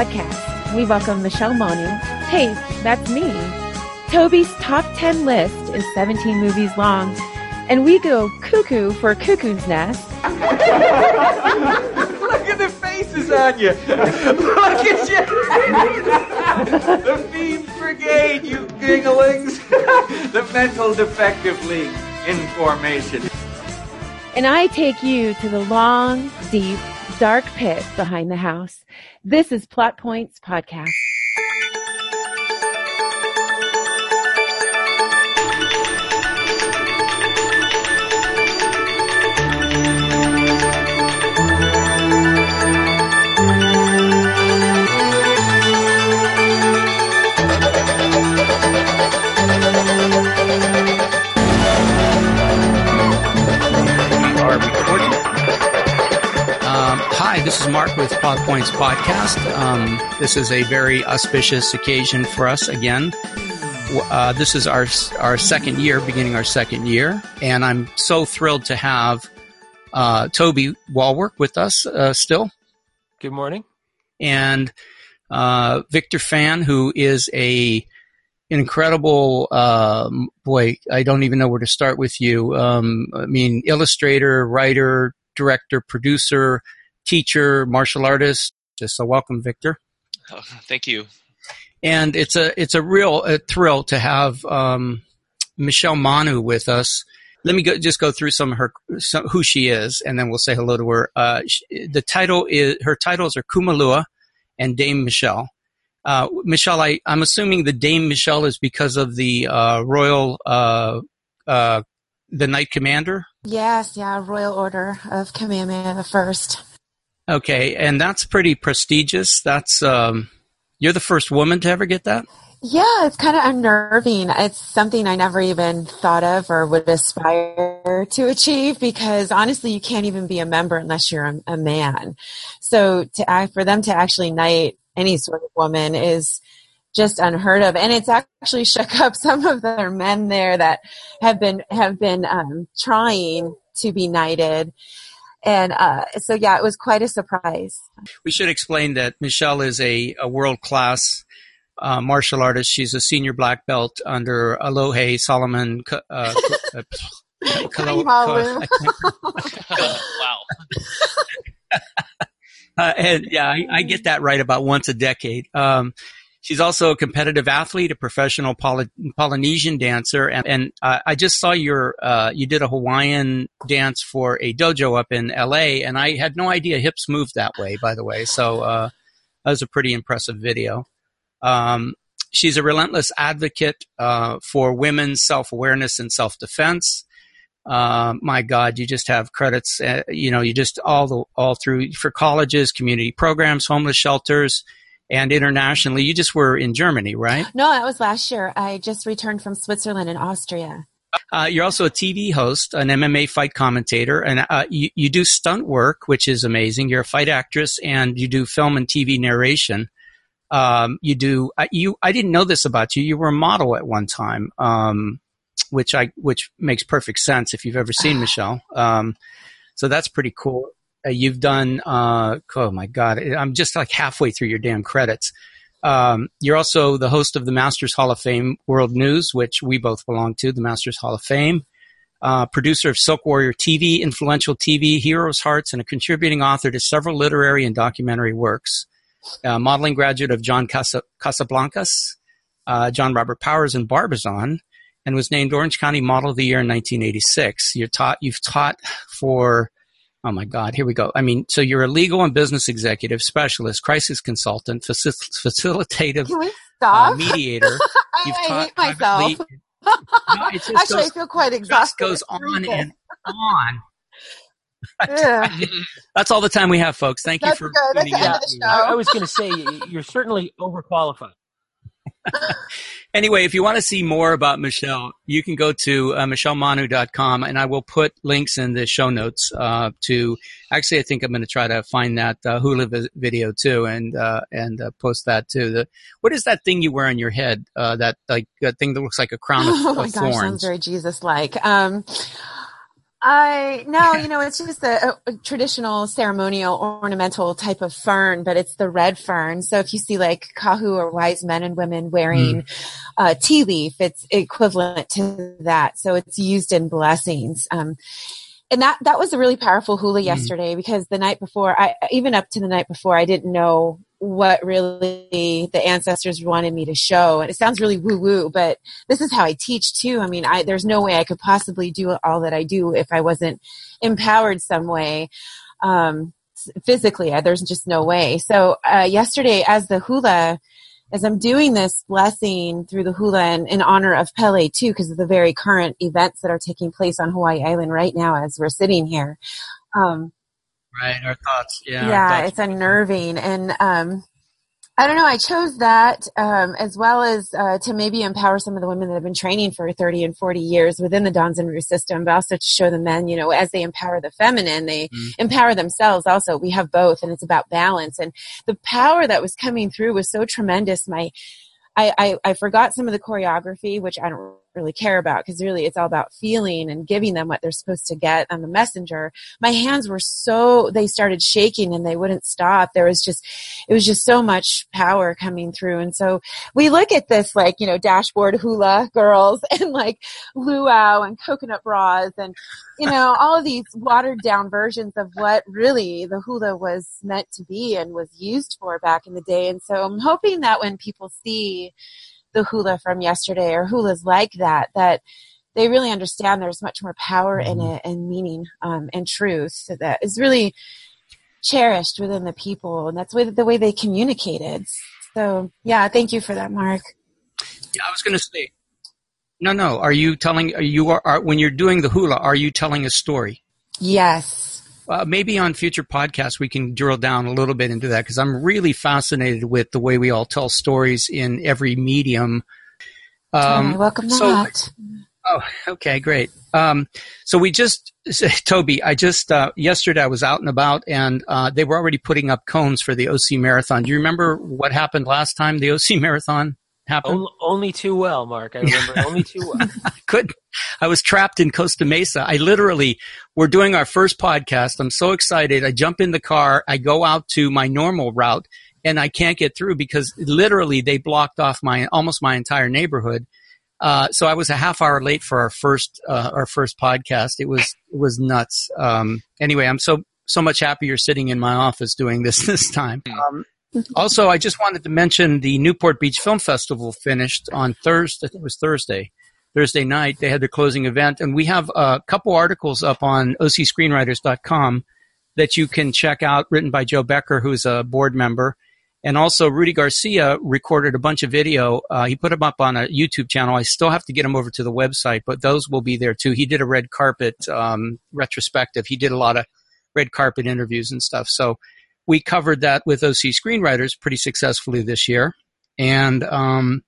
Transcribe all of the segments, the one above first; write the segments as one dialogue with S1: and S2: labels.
S1: Podcast, we welcome Michelle Manu. Hey, that's me. Toby's top 10 list is 17 movies long, and we go cuckoo for Cuckoo's Nest.
S2: Look at the faces on you. Look at you. the Fiends Brigade, you ginglings. the Mental Defective League in formation.
S1: And I take you to the long, deep, dark pit behind the house. This is Plot Points Podcast.
S3: Hi, this is Mark with Plot Points Podcast. Um, this is a very auspicious occasion for us again. Uh, this is our our second year, beginning our second year, and I'm so thrilled to have uh, Toby Walwork with us uh, still,
S4: Good morning.
S3: and uh, Victor Fan, who is a incredible um, boy. I don't even know where to start with you. Um, I mean, illustrator, writer, director, producer, teacher, martial artist. Just so welcome, Victor.
S5: Oh, thank you.
S3: And it's a it's a real uh thrill to have um, Michelle Manu with us. Let me go, just go through some of her some, who she is, and then we'll say hello to her. Uh, sh the title is her titles are Kumu Lua and Dame Michelle. Uh, Michelle, I, I'm assuming the Dame Michelle is because of the uh, royal uh, uh, the Knight Commander.
S6: Yes, yeah, Royal Order of Kamehameha the First.
S3: Okay, and that's pretty prestigious. That's um, you're the first woman to ever get that.
S6: Yeah, it's kind of unnerving. It's something I never even thought of or would aspire to achieve because honestly, you can't even be a member unless you're a, a man. So to for them to actually knight any sort of woman is just unheard of, and it's actually shook up some of the men there that have been have been um, trying to be knighted. And uh, so, yeah, it was quite a surprise.
S3: We should explain that Michelle is a, a world class uh, martial artist. She's a senior black belt under Olohe Solomon. Uh, uh, Kalo-
S5: wow.
S3: uh, and yeah, I, I get that right about once a decade. Um, she's also a competitive athlete, a professional Poly- Polynesian dancer, and, and uh, I just saw your uh, you did a Hawaiian dance for a dojo up in L.A. and I had no idea hips moved that way. By the way, so uh, that was a pretty impressive video. Um, she's a relentless advocate uh, for women's self awareness and self defense. Uh, my God, you just have credits. Uh, you know, you just all the all through for colleges, community programs, homeless shelters, and internationally. You just were in Germany, right?
S6: No, that was last year. I just returned from Switzerland and Austria.
S3: Uh, you're also a TV host, an MMA fight commentator, and uh, you, you do stunt work, which is amazing. You're a fight actress, and you do film and TV narration. Um, you do uh, you. I didn't know this about you. You were a model at one time, um, which I which makes perfect sense if you've ever seen Michelle. Um, so that's pretty cool. Uh, you've done. Uh, oh my God, I'm just like halfway through your damn credits. Um, you're also the host of the Masters Hall of Fame World News, which we both belong to, the Masters Hall of Fame. Uh, producer of Silk Warrior TV, influential TV, Heroes Hearts, and a contributing author to several literary and documentary works. Uh, modeling graduate of John Casa- Casablancas, uh, John Robert Powers, and Barbizon, and was named Orange County Model of the Year in 1986. You're taught, you've taught for Oh my God, here we go. I mean, so you're a legal and business executive, specialist, crisis consultant, faci- facilitative
S6: Can we
S3: uh,
S6: stop?
S3: mediator.
S6: I,
S3: You've
S6: I
S3: taught
S6: hate myself.
S3: privately- No, it just
S6: Actually,
S3: goes-
S6: I feel quite
S3: just
S6: exhausted.
S3: goes on and on.
S6: Yeah.
S3: That's all the time we have, folks. Thank you for
S6: good. That's
S3: tuning in.
S6: end of the show.
S4: I, I was going to say you're certainly overqualified.
S3: Anyway, if you want to see more about Michelle, you can go to uh, michellemanu.com and I will put links in the show notes uh, to. Actually, I think I'm going to try to find that uh, Hula vi- video too and uh, and uh, post that too. The what is that thing you wear on your head? Uh, that like that thing that looks like a crown of,
S6: Oh my
S3: of
S6: gosh, sounds very Jesus-like. Um, I no, you know, it's just a, traditional ceremonial ornamental type of fern, but it's the red fern. So if you see like kahu or wise men and women wearing mm. uh, tea leaf, it's equivalent to that. So it's used in blessings. Um, and that that was a really powerful hula mm. yesterday because the night before, I even up to the night before, I didn't know what really the ancestors wanted me to show. And it sounds really woo woo, but this is how I teach too. I mean, I, there's no way I could possibly do all that I do if I wasn't empowered some way. Um, physically, there's just no way. So, uh, yesterday as the hula, as I'm doing this blessing through the hula and in honor of Pele too, because of the very current events that are taking place on Hawaii Island right now as we're sitting here. Um,
S3: Right, our thoughts. Yeah,
S6: yeah,
S3: thoughts.
S6: it's unnerving, and um, I don't know. I chose that um, as well as uh, to maybe empower some of the women that have been training for 30 and 40 years within the Danzan Ryu system, but also to show the men, you know, as they empower the feminine, they mm. empower themselves also. We have both, and it's about balance. And the power that was coming through was so tremendous. My I, I, I, forgot some of the choreography, which I don't really care about because really it's all about feeling and giving them what they're supposed to get on the messenger. My hands were so, they started shaking and they wouldn't stop. There was just, it was just so much power coming through. And so we look at this like, you know, dashboard hula girls and like luau and coconut bras and, you know, all of these watered down versions of what really the hula was meant to be and was used for back in the day. And so I'm hoping that when people see the hula from yesterday or hulas like that that they really understand there's much more power in mm-hmm. it and meaning um, and truth that is really cherished within the people and that's the way, the way they communicated. So yeah thank you for that mark.
S3: Yeah i was going to say no no are you telling are you are, are when you're doing the hula are you telling a story?
S6: Yes
S3: uh, maybe on future podcasts we can drill down a little bit into that because I'm really fascinated with the way we all tell stories in every medium.
S6: Um, welcome so, that.
S3: Oh, okay, great. Um, so we just, Toby, I just, uh, yesterday I was out and about and, uh, they were already putting up cones for the OC Marathon. Do you remember what happened last time the OC Marathon happened?
S4: Only too well, Mark. I remember only too well. I
S3: couldn't, I was trapped in Costa Mesa. I literally, we're doing our first podcast. I'm so excited. I jump in the car. I go out to my normal route and I can't get through because literally they blocked off my, almost my entire neighborhood. Uh, so I was a half hour late for our first, uh, our first podcast. It was, it was nuts. Um, anyway, I'm so, so much happier sitting in my office doing this this time. Hmm. Um, also, I just wanted to mention the Newport Beach Film Festival finished on Thursday. I think it was Thursday. Thursday night. They had their closing event, and we have a couple articles up on ocscreenwriters.com that you can check out, written by Joe Becker, who's a board member. And also, Rudy Garcia recorded a bunch of video. Uh, he put them up on a YouTube channel. I still have to get them over to the website, but those will be there too. He did a red carpet um, retrospective. He did a lot of red carpet interviews and stuff. So we covered that with OC Screenwriters pretty successfully this year. And um,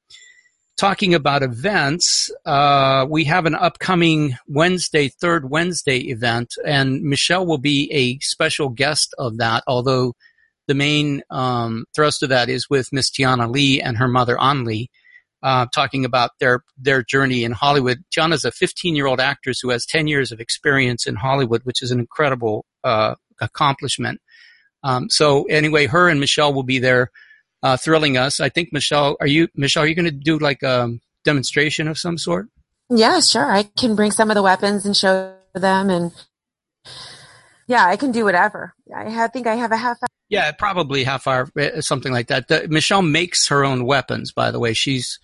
S3: talking about events, uh, we have an upcoming Wednesday, third Wednesday event, and Michelle will be a special guest of that, although the main um, thrust of that is with Miss Tiana Lee and her mother, An Lee. Uh, talking about their their journey in Hollywood. Tiana's a 15 year old actress who has 10 years of experience in Hollywood, which is an incredible uh, accomplishment. Um, so anyway, her and Michelle will be there uh, thrilling us. I think Michelle, are you Michelle? Are you going to do like a demonstration of some sort?
S6: Yeah, sure. I can bring some of the weapons and show them, and yeah, I can do whatever. I think I have a half. hour.
S3: Yeah, probably half hour, eh, something like that. The, Michelle makes her own weapons. By the way, she's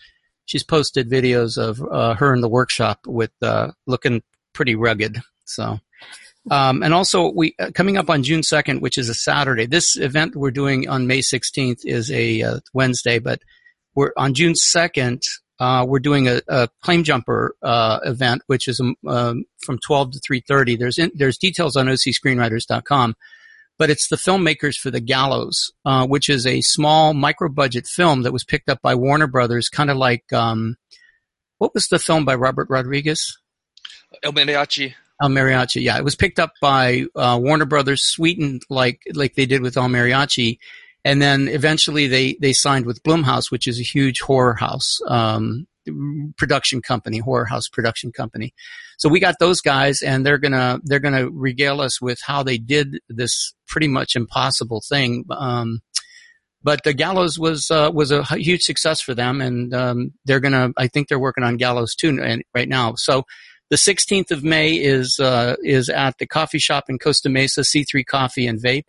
S3: she's posted videos of uh, her in the workshop with uh, looking pretty rugged. So um, and also, we uh, coming up on June second, which is a Saturday. This event we're doing on May sixteenth is a uh, Wednesday, but we're on June second. Uh, we're doing a, a claim jumper uh, event, which is um, um from twelve to three thirty. There's in, there's details on ocscreenwriters.com, but it's the filmmakers for the Gallows, uh, which is a small micro budget film that was picked up by Warner Brothers, kind of like um, what was the film by Robert Rodriguez?
S5: El Mariachi.
S3: El Mariachi, yeah, it was picked up by uh, Warner Brothers, sweetened like like they did with El Mariachi, and then eventually they they signed with Blumhouse, which is a huge horror house. Um, production company, horror house production company. So we got those guys, and they're gonna they're gonna regale us with how they did this pretty much impossible thing. Um, but the Gallows was uh, was a huge success for them, and um, they're gonna. I think they're working on Gallows too right now. So the 16th of May is uh, is at the coffee shop in Costa Mesa, C3 Coffee and Vape.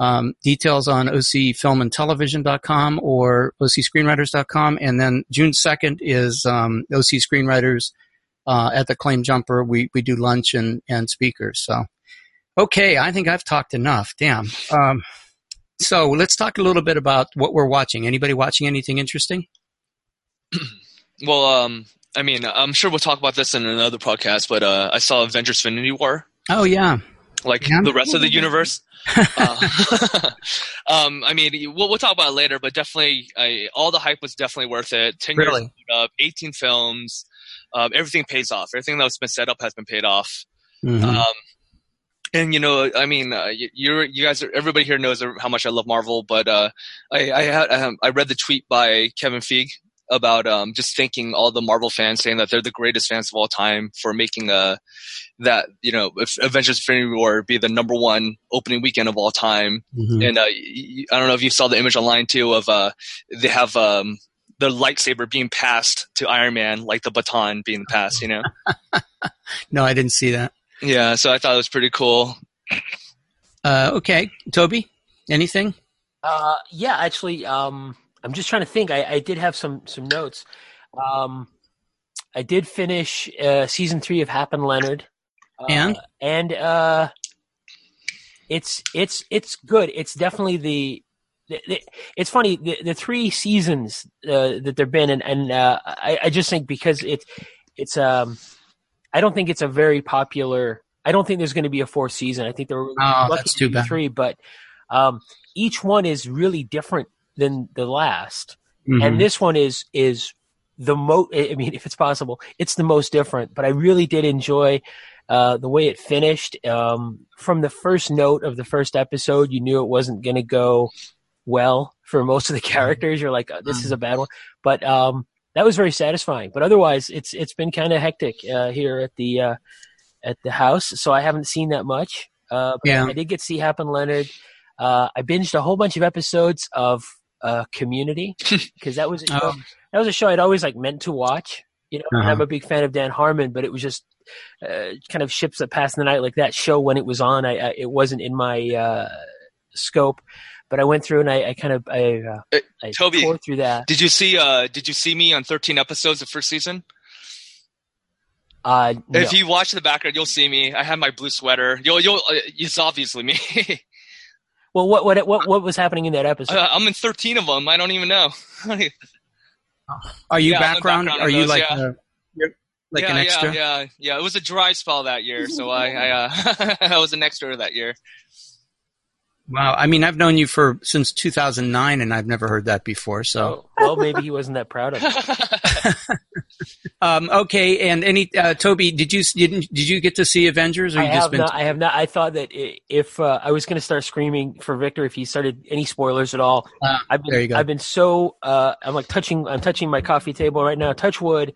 S3: Um, details on ocfilmandtelevision.com or ocscreenwriters.com. And then June 2nd is um, OC Screenwriters uh, at the Claim Jumper. We, we do lunch and, and speakers. So, okay, I think I've talked enough. Damn. Um, so let's talk a little bit about what we're watching. Anybody watching anything interesting?
S5: well, um, I mean, I'm sure we'll talk about this in another podcast, but uh, I saw Avengers: Infinity War.
S3: Oh yeah,
S5: like yeah. the rest of the universe. uh, um, I mean, we'll, we'll talk about it later, but definitely, I, all the hype was definitely worth it. Ten
S3: really?
S5: years up, eighteen films, um, everything pays off. Everything that's been set up has been paid off. Mm-hmm. Um, and you know, I mean, uh, you you guys, are, everybody here knows how much I love Marvel, but uh, I I, had, um, I read the tweet by Kevin Feige about um, just thanking all the Marvel fans, saying that they're the greatest fans of all time for making a uh, that you know Avengers: Infinity War be the number one opening weekend of all time. Mm-hmm. And uh, I don't know if you saw the image online too of uh, they have um, the lightsaber being passed to Iron Man, like the baton being passed. You know?
S3: no, I didn't see that.
S5: Yeah, so I thought it was pretty cool.
S3: Uh, okay, Toby, anything?
S4: Uh, yeah, actually, um, I'm just trying to think. I, I did have some some notes. Um, I did finish uh, season three of Hap and Leonard,
S3: uh, and
S4: and uh, it's it's it's good. It's definitely the. the, the it's funny the, the three seasons uh, that there've been, and, and uh, I, I just think because it's it's um, I don't think it's a very popular. I don't think there's going to be a fourth season. I think they're
S3: oh, lucky that's too bad.
S4: three, but um, each one is really different than the last. Mm-hmm. And this one is is the most. I mean, if it's possible, it's the most different. But I really did enjoy uh, the way it finished. Um, from the first note of the first episode, you knew it wasn't going to go well for most of the characters. You're like, oh, this is a bad one. But um, that was very satisfying. But otherwise, it's it's been kind of hectic uh, here at the uh, at the house. So I haven't seen that much. Uh, yeah. I did get to see Hap and Leonard. Uh, I binged a whole bunch of episodes of uh, Community because that was a show, oh. that was a show I'd always like meant to watch. You know, uh-huh. I'm a big fan of Dan Harmon, but it was just uh, kind of ships that pass in the night like that show when it was on. I, I it wasn't in my uh, scope, but I went through and I, I kind of I, uh, I
S5: Toby,
S4: tore through that.
S5: Did you see? Uh, did you see me on 13 episodes of first season?
S4: Uh, no.
S5: If you watch the background, you'll see me. I have my blue sweater. You'll, you'll. Uh, it's obviously me.
S4: Well, what what what what was happening in that episode?
S5: Uh, I'm in 13 of them. I don't even know.
S3: Are you yeah, background? background? Are you those, like yeah. a, like
S5: yeah,
S3: an extra?
S5: Yeah, yeah, yeah. It was a dry spell that year, so I I, uh, I was an extra that year.
S3: Wow, I mean, I've known you for since 2009, and I've never heard that before. So,
S4: oh, well, maybe he wasn't that proud of it.
S3: um, okay, and any uh, Toby, did you didn't, did you get to see Avengers? Or
S4: I
S3: you
S4: have
S3: just been
S4: not. I have not. I thought that if uh, I was going to start screaming for Victor if he started any spoilers at all,
S3: uh,
S4: I've been
S3: there you go.
S4: I've been so uh, I'm like touching I'm touching my coffee table right now. Touch wood.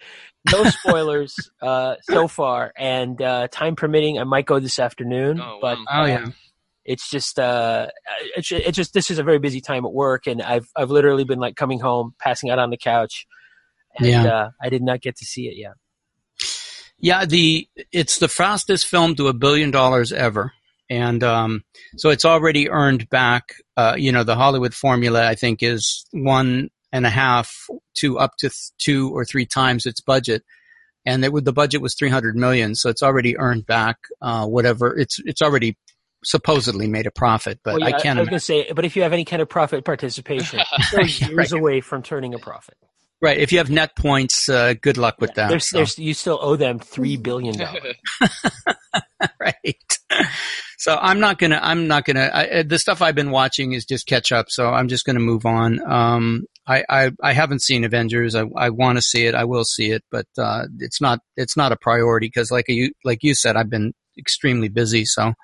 S4: No spoilers uh, so far, and uh, time permitting, I might go this afternoon.
S5: Oh,
S4: but
S5: wow.
S3: oh yeah
S4: it's just uh it's, it's just this is a very busy time at work and i've i've literally been like coming home passing out on the couch and yeah. uh, i did not get to see it yet
S3: yeah the it's the fastest film to a billion dollars ever and um so it's already earned back uh you know the hollywood formula i think is one and a half to up to th- two or three times its budget and it would the budget was 300 million so it's already earned back uh, whatever it's it's already supposedly made a profit, but
S4: well,
S3: yeah, I can't.
S4: I was going to say, but if you have any kind of profit participation, you're years right. away from turning a profit.
S3: Right. If you have net points, uh, good luck with yeah, that.
S4: There's, so. there's, you still owe them three billion dollars.
S3: right. So I'm not gonna. I'm not gonna. I, the stuff I've been watching is just catch up. So I'm just gonna move on. Um, I, I, I haven't seen Avengers. I, I want to see it. I will see it, but uh, it's not. It's not a priority because, like you, like you said, I've been extremely busy. So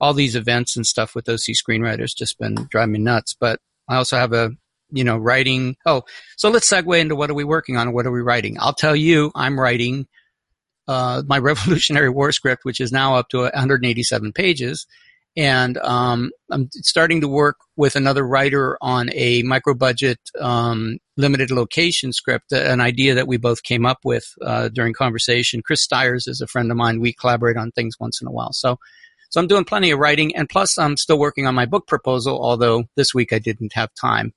S3: all these events and stuff with OC screenwriters just been driving me nuts. But I also have a you know, writing. Oh, so let's segue into what are we working on? What are we writing? I'll tell you, I'm writing uh, my Revolutionary War script, which is now up to 187 pages. And um, I'm starting to work with another writer on a micro budget, um, limited location script, an idea that we both came up with uh, during conversation. Chris Stiers is a friend of mine. We collaborate on things once in a while. So, so I'm doing plenty of writing, and plus I'm still working on my book proposal. Although this week I didn't have time.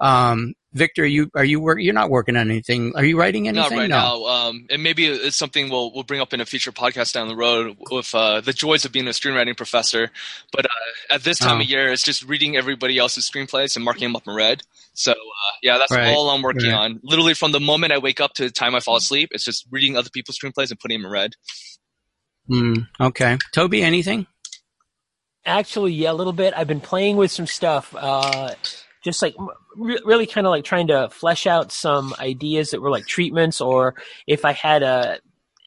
S3: Um, Victor, you are you work? You're not working on anything. Are you writing anything?
S5: Not right
S3: no.
S5: now. Um, and maybe it's something we'll we'll bring up in a future podcast down the road with uh, the joys of being a screenwriting professor. But uh, at this time
S3: Oh.
S5: of year, it's just reading everybody else's screenplays and marking them up in red. So uh, yeah, that's
S3: Right,
S5: all I'm working
S3: right.
S5: on. Literally from the moment I wake up to the time I fall asleep, it's just reading other people's screenplays and putting them in red.
S3: Hmm, okay, Toby, anything?
S4: Actually, yeah, a little bit. I've been playing with some stuff, uh, just like re- really kind of like trying to flesh out some ideas that were like treatments, or if I had a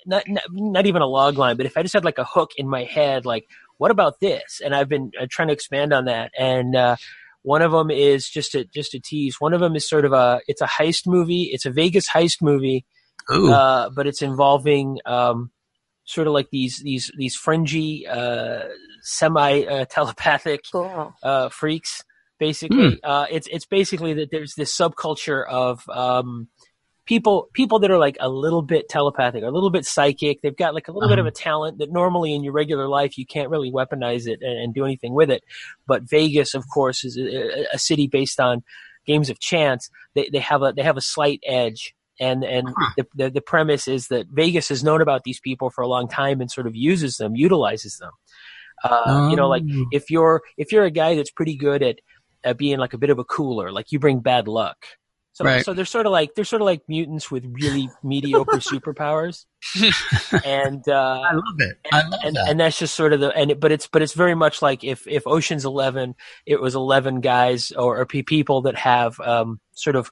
S4: not, not not even a log line, but if I just had like a hook in my head, like what about this? And I've been uh, trying to expand on that. And uh, one of them is just a just a tease. One of them is sort of a it's a heist movie. It's a Vegas heist movie
S3: Ooh,
S4: uh, but it's involving um, sort of like these these these fringy uh, semi uh, telepathic
S6: Cool.
S4: uh, freaks. Basically, uh, it's it's basically that there's this subculture of um, people people that are like a little bit telepathic, a little bit psychic. They've got like a little bit of a talent that normally in your regular life you can't really weaponize it and, and do anything with it. But Vegas, of course, is a, a city based on games of chance. They they have a they have a slight edge. And and
S3: Huh.
S4: the, the the premise is that Vegas has known about these people for a long time and sort of uses them, utilizes them. Uh, you know, like
S3: Oh.
S4: if you're if you're a guy that's pretty good at, at being like a bit of a cooler, like you bring bad luck. So
S3: Right.
S4: so they're sort of like they're sort of like mutants with really mediocre superpowers, and uh,
S3: I love it. I love
S4: and
S3: that.
S4: and that's just sort of the and it, but it's but it's very much like if if Ocean's Eleven, it was eleven guys or, or people that have um sort of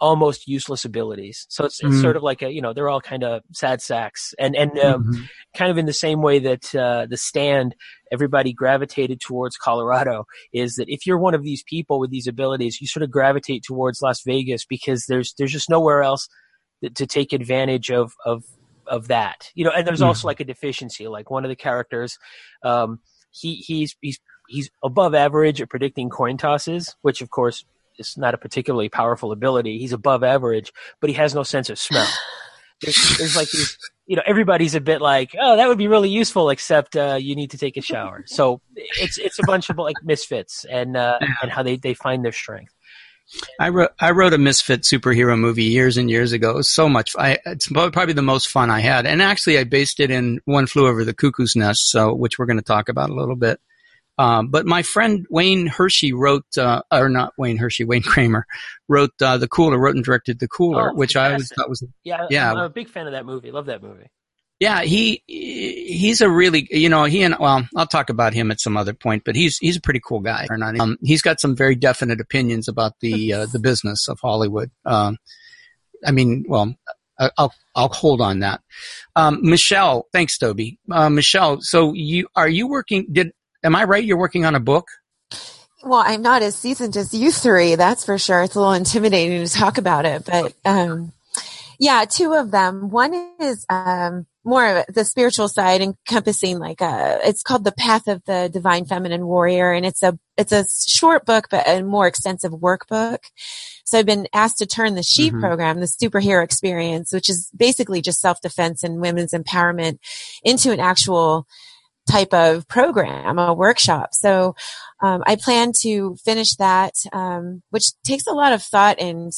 S4: almost useless abilities. So it's, it's
S3: Mm.
S4: sort of like a you know they're all kind of sad sacks and and um,
S3: Mhm.
S4: kind of in the same way that uh, the stand everybody gravitated towards Colorado is that if you're one of these people with these abilities, you sort of gravitate towards Las Vegas because there's there's just nowhere else that, to take advantage of of of that. You know, and there's also like a deficiency. Like one of the characters, um, he he's he's he's above average at predicting coin tosses, which of course is not a particularly powerful ability. He's above average, but he has no sense of smell. There's, there's like these, you know, everybody's a bit like, oh, that would be really useful, except uh, you need to take a shower. So it's it's a bunch of like misfits and uh, and how they they find their strength.
S3: I wrote I wrote a misfit superhero movie years and years ago. It was so much. I, it's probably the most fun I had, and actually I based it in One Flew Over the Cuckoo's Nest, so which we're going to talk about a little bit. Um, but my friend Wayne Hershey wrote, uh, or not Wayne Hershey, Wayne Kramer wrote uh, the Cooler, wrote and directed the Cooler,
S4: Oh,
S3: which I always thought was
S4: Yeah,
S3: Yeah.
S4: I'm, I'm a big fan of that movie. Love that movie.
S3: Yeah, he he's a really you know he and well I'll talk about him at some other point, but he's he's a pretty cool guy. Or not. Um, he's got some very definite opinions about the uh, the business of Hollywood. Um, I mean, well, I- I'll I'll hold on that. Um, Michelle, thanks, Toby. Uh, Michelle, so you are you working? Did am I right? You're working on a book?
S6: Well, I'm not as seasoned as you three, that's for sure. It's a little intimidating to talk about it, but um, yeah, two of them. One is um, more of the spiritual side, encompassing like a. It's called the Path of the Divine Feminine Warrior, and it's a it's a short book, but a more extensive workbook. So I've been asked to turn the Sheep
S3: Mhm.
S6: program, the superhero experience, which is basically just self defense and women's empowerment, into an actual type of program, a workshop. So um, I plan to finish that, um, which takes a lot of thought and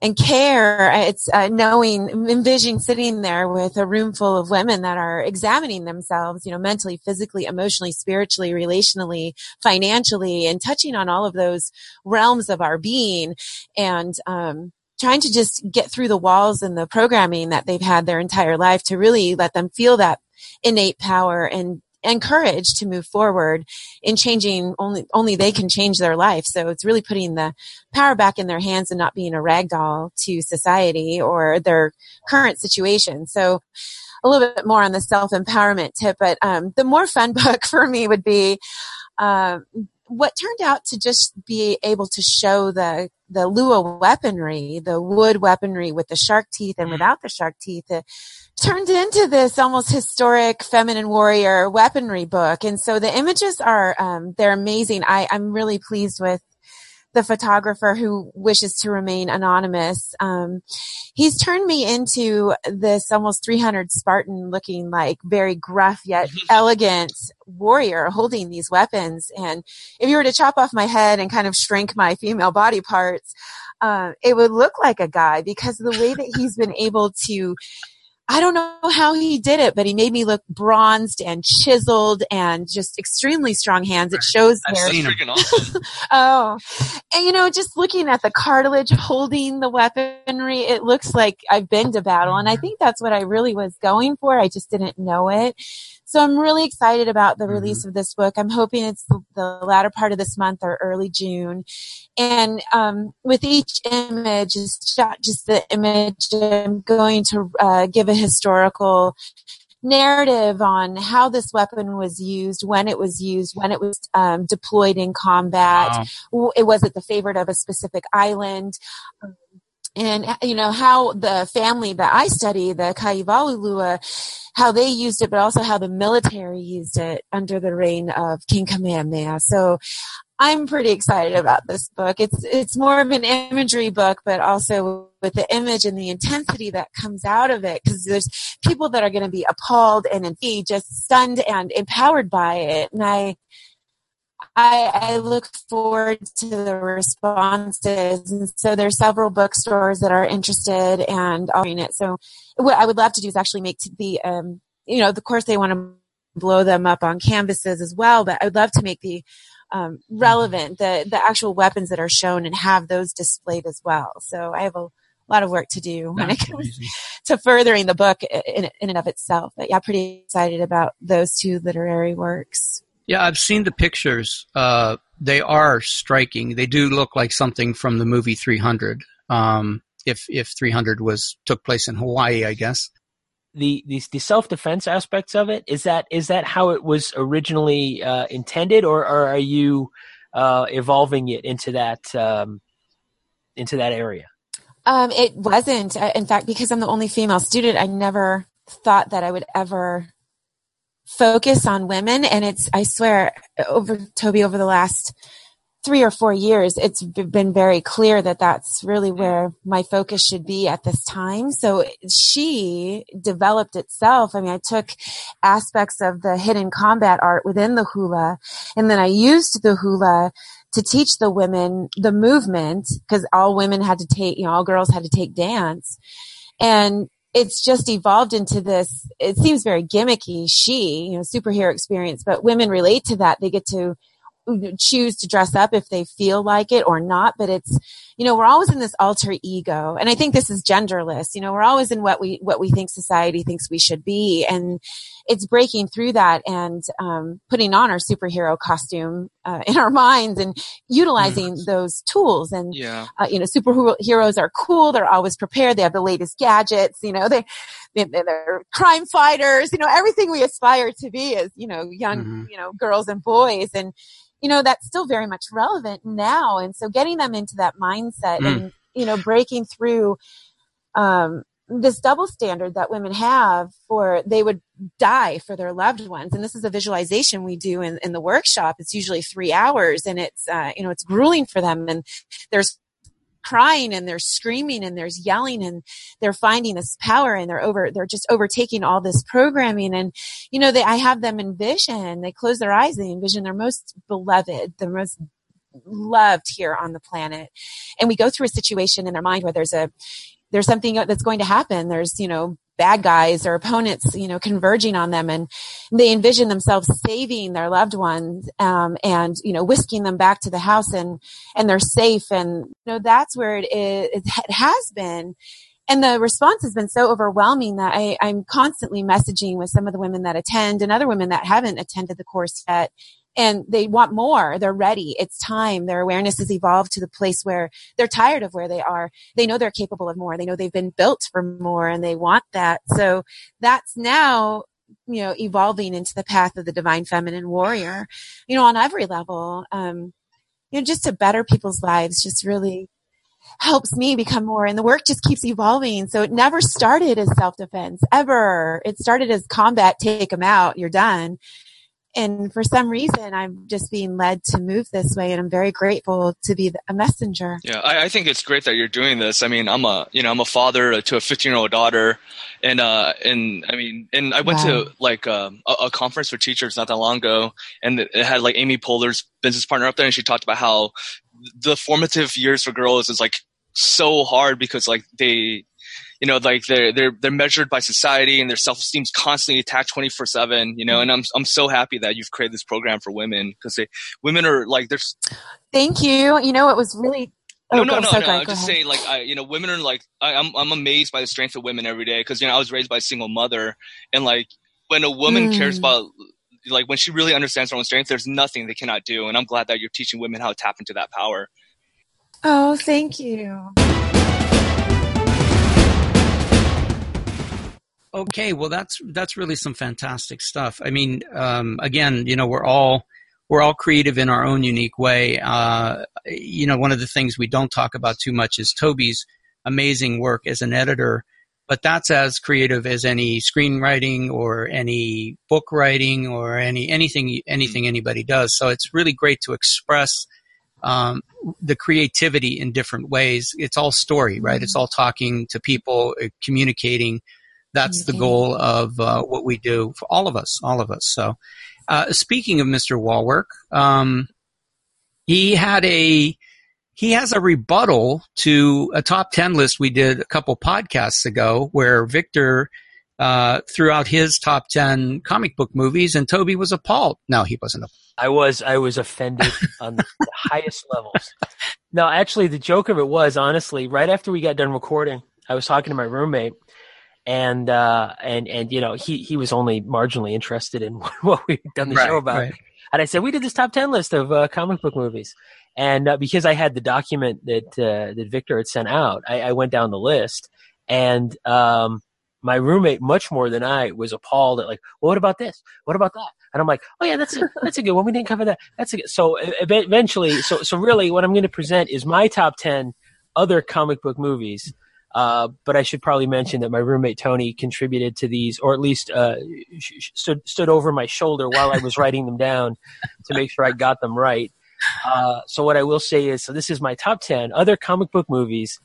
S6: and care. It's uh, knowing, envisioning sitting there with a room full of women that are examining themselves, you know, mentally, physically, emotionally, spiritually, relationally, financially, and touching on all of those realms of our being, and um, trying to just get through the walls and the programming that they've had their entire life to really let them feel that innate power and and courage to move forward in changing only only they can change their life. So it's really putting the power back in their hands and not being a rag doll to society or their current situation. So a little bit more on the self empowerment tip but um, the more fun book for me would be um, what turned out to just be able to show the the Lua weaponry, the wood weaponry with the shark teeth and without the shark teeth, it turned into this almost historic feminine warrior weaponry book. And so the images are, um, they're amazing. I, I'm really pleased with the photographer who wishes to remain anonymous. Um, he's turned me into this almost 300 Spartan looking like very gruff yet elegant warrior holding these weapons. And if you were to chop off my head and kind of shrink my female body parts, uh, it would look like a guy because of the way that he's been able to I don't know how he did it, but he made me look bronzed and chiseled and just extremely strong hands. It shows
S5: I've
S6: there.
S5: seen freaking awesome.
S6: oh, and you know, just looking at the cartilage holding the weaponry, it looks like I've been to battle. And I think that's what I really was going for. I just didn't know it. So I'm really excited about the release of this book. I'm hoping it's the, the latter part of this month or early June. And um, with each image is shot just the image. I'm going to uh, give a historical narrative on how this weapon was used, when it was used, when it was um, deployed in combat.
S3: Wow.
S6: It was it the favorite of a specific island. Um, and uh, you know how the family that I study, the Kaihewalu Lua, how they used it, but also how the military used it under the reign of King Kamehameha. So I'm pretty excited about this book. It's it's more of an imagery book, but also with the image and the intensity that comes out of it, because there's people that are going to be appalled and be just stunned and empowered by it, and I I, I look forward to the responses. And so there's several bookstores that are interested and offering it. So what I would love to do is actually make the, um, you know, of course they want to blow them up on canvases as well, but I would love to make the, um, relevant, the, the actual weapons that are shown and have those displayed as well. So I have a lot of work to do when it comes
S3: amazing.
S6: to furthering the book in, in and of itself. But yeah, pretty excited about those two literary works.
S3: Yeah, I've seen the pictures. Uh, they are striking. They do look like something from the movie 300. Um, if if 300 was took place in Hawaii, I guess.
S4: the the, the self defense aspects of it is that is that how it was originally uh, intended, or, or are you uh, evolving it into that um, into that area?
S6: Um, it wasn't. Uh, In fact, because I'm the only female student, I never thought that I would ever focus on women. And it's, I swear, over Toby, over the last three or four years, it's been very clear that that's really mm. where my focus should be at this time. So she developed itself. I mean, I took aspects of the hidden combat art within the hula, and then I used the hula to teach the women the movement because all women had to take, you know, all girls had to take dance. And it's just evolved into this, it seems very gimmicky, she, you know, superhero experience, but women relate to that. They get to choose to dress up if they feel like it or not, but it's, you know, we're always in this alter ego. And I think this is genderless. You know, we're always in what we, what we think society thinks we should be. And it's breaking through that and, um, putting on our superhero costume, uh, in our minds and utilizing those tools. And,
S5: Yeah.
S6: uh, you know, superheroes are cool. They're always prepared. They have the latest gadgets. You know, they they're crime fighters. You know, everything we aspire to be as you know young
S3: Mhm.
S6: you know girls and boys, and you know that's still very much relevant now. And so getting them into that mindset
S3: Mm.
S6: and you know breaking through um, this double standard that women have for they would die for their loved ones and this is a visualization we do in, in the workshop it's usually three hours and it's uh, you know it's grueling for them and there's crying and they're screaming and there's yelling and they're finding this power and they're over they're just overtaking all this programming. And you know they i have them envision they close their eyes they envision their most beloved the most loved here on the planet. And we go through a situation in their mind where there's a there's something that's going to happen. There's you know bad guys or opponents you know converging on them and they envision themselves saving their loved ones um, and you know whisking them back to the house and and they're safe and you know that's where it is it has been and the response has been so overwhelming that I, I'm constantly messaging with some of the women that attend and other women that haven't attended the course yet. And they want more. They're ready. It's time. Their awareness has evolved to the place where they're tired of where they are. They know they're capable of more. They know they've been built for more and they want that. So that's now you know, evolving into the path of the divine feminine warrior, you know, on every level. Um, you know, just to better people's lives, just really helps me become more and the work just keeps evolving. So it never started as self-defense ever. It started as combat, take them out, you're done. And for some reason, I'm just being led to move this way, and I'm very grateful to be a messenger.
S5: Yeah, I, I think it's great that you're doing this. I mean, I'm a you know I'm a father to a 15 year old daughter, and uh and I mean and I went wow. to like um, a, a, conference for teachers not that long ago, and it had like Amy Poehler's business partner up there, and she talked about how the formative years for girls is like so hard because like they you know like they're they're they're measured by society and their self-esteem's constantly attacked 24/7 you know and I'm I'm so happy that you've created this program for women because women are like there's
S6: Thank you. You know it was really
S5: no, oh, no, no, no. I'm just saying, like, I, you know, women are like, I, am I'm, I'm amazed by the strength of women every day because you know I was raised by a single mother, and like when a woman mm. cares about, like, when she really understands her own strength, there's nothing they cannot do, and I'm glad that you're teaching women how to tap into that power.
S6: Oh, thank you.
S3: Okay, well that's that's really some fantastic stuff. I mean, um, again, you know, we're all we're all creative in our own unique way. Uh, you know, one of the things we don't talk about too much is Toby's amazing work as an editor, but that's as creative as any screenwriting or any book writing or any anything anything mm-hmm. anybody does. So it's really great to express um, the creativity in different ways. It's all story, right? It's mm-hmm. all talking to people, uh, communicating. That's the goal of uh, what we do for all of us, all of us. So, uh, speaking of Mr. Wallwork, um, he had a he has a rebuttal to a top ten list we did a couple podcasts ago, where Victor uh, threw out his top ten comic book movies, and Toby was appalled. No, he wasn't.
S4: I was I was offended on the highest levels. No, actually, the joke of it was honestly right after we got done recording, I was talking to my roommate, and uh, and and you know he he was only marginally interested in what we'd done the right, show about, right. and I said we did this top ten list of uh, comic book movies, and uh, because I had the document that uh, that Victor had sent out, I, I went down the list, and um, my roommate, much more than I, was appalled at like, well, what about this? What about that? And I'm like, oh yeah, that's a, that's a good one. We didn't cover that. That's a good. So eventually, so so really, what I'm going to present is my top ten other comic book movies. Uh, but I should probably mention that my roommate Tony contributed to these, or at least uh, stood stood over my shoulder while I was writing them down to make sure I got them right. Uh, so what I will say is, so this is my top ten other comic book movies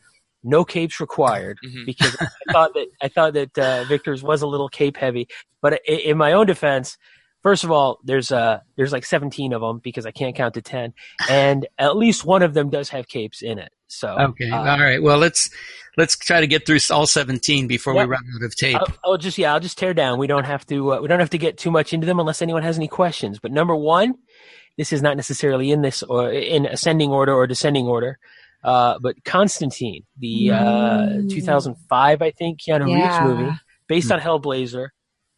S4: no capes required mm-hmm. because I thought that I thought that uh, Victor's was a little cape heavy. But in, in my own defense, first of all, there's uh there's like 17 of them because I can't count to 10, and at least one of them does have capes in it. So
S3: okay, uh, all right. Well, let's let's try to get through all 17 before we run out of tape.
S4: I'll, I'll, just yeah, I'll just tear down. We don't have to uh, we don't have to get too much into them unless anyone has any questions. But number one, this is not necessarily in this or in ascending order or descending order. Uh, but Constantine, the uh, mm. 2005, I think, Keanu yeah. Reeves movie, based on Hellblazer.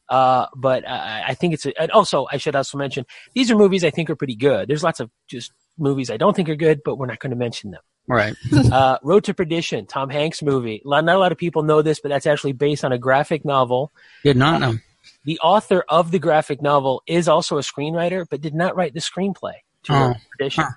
S4: Uh, but I, I think it's a, and also I should also mention these are movies I think are pretty good. There's lots of just movies I don't think are good, but we're not going to mention them.
S3: Right.
S4: uh, Road to Perdition, Tom Hanks movie. Not a lot of people know this, but that's actually based on a graphic novel.
S3: Did not know.
S4: The author of the graphic novel is also a screenwriter, but did not write the screenplay to oh. Road to Perdition. Huh.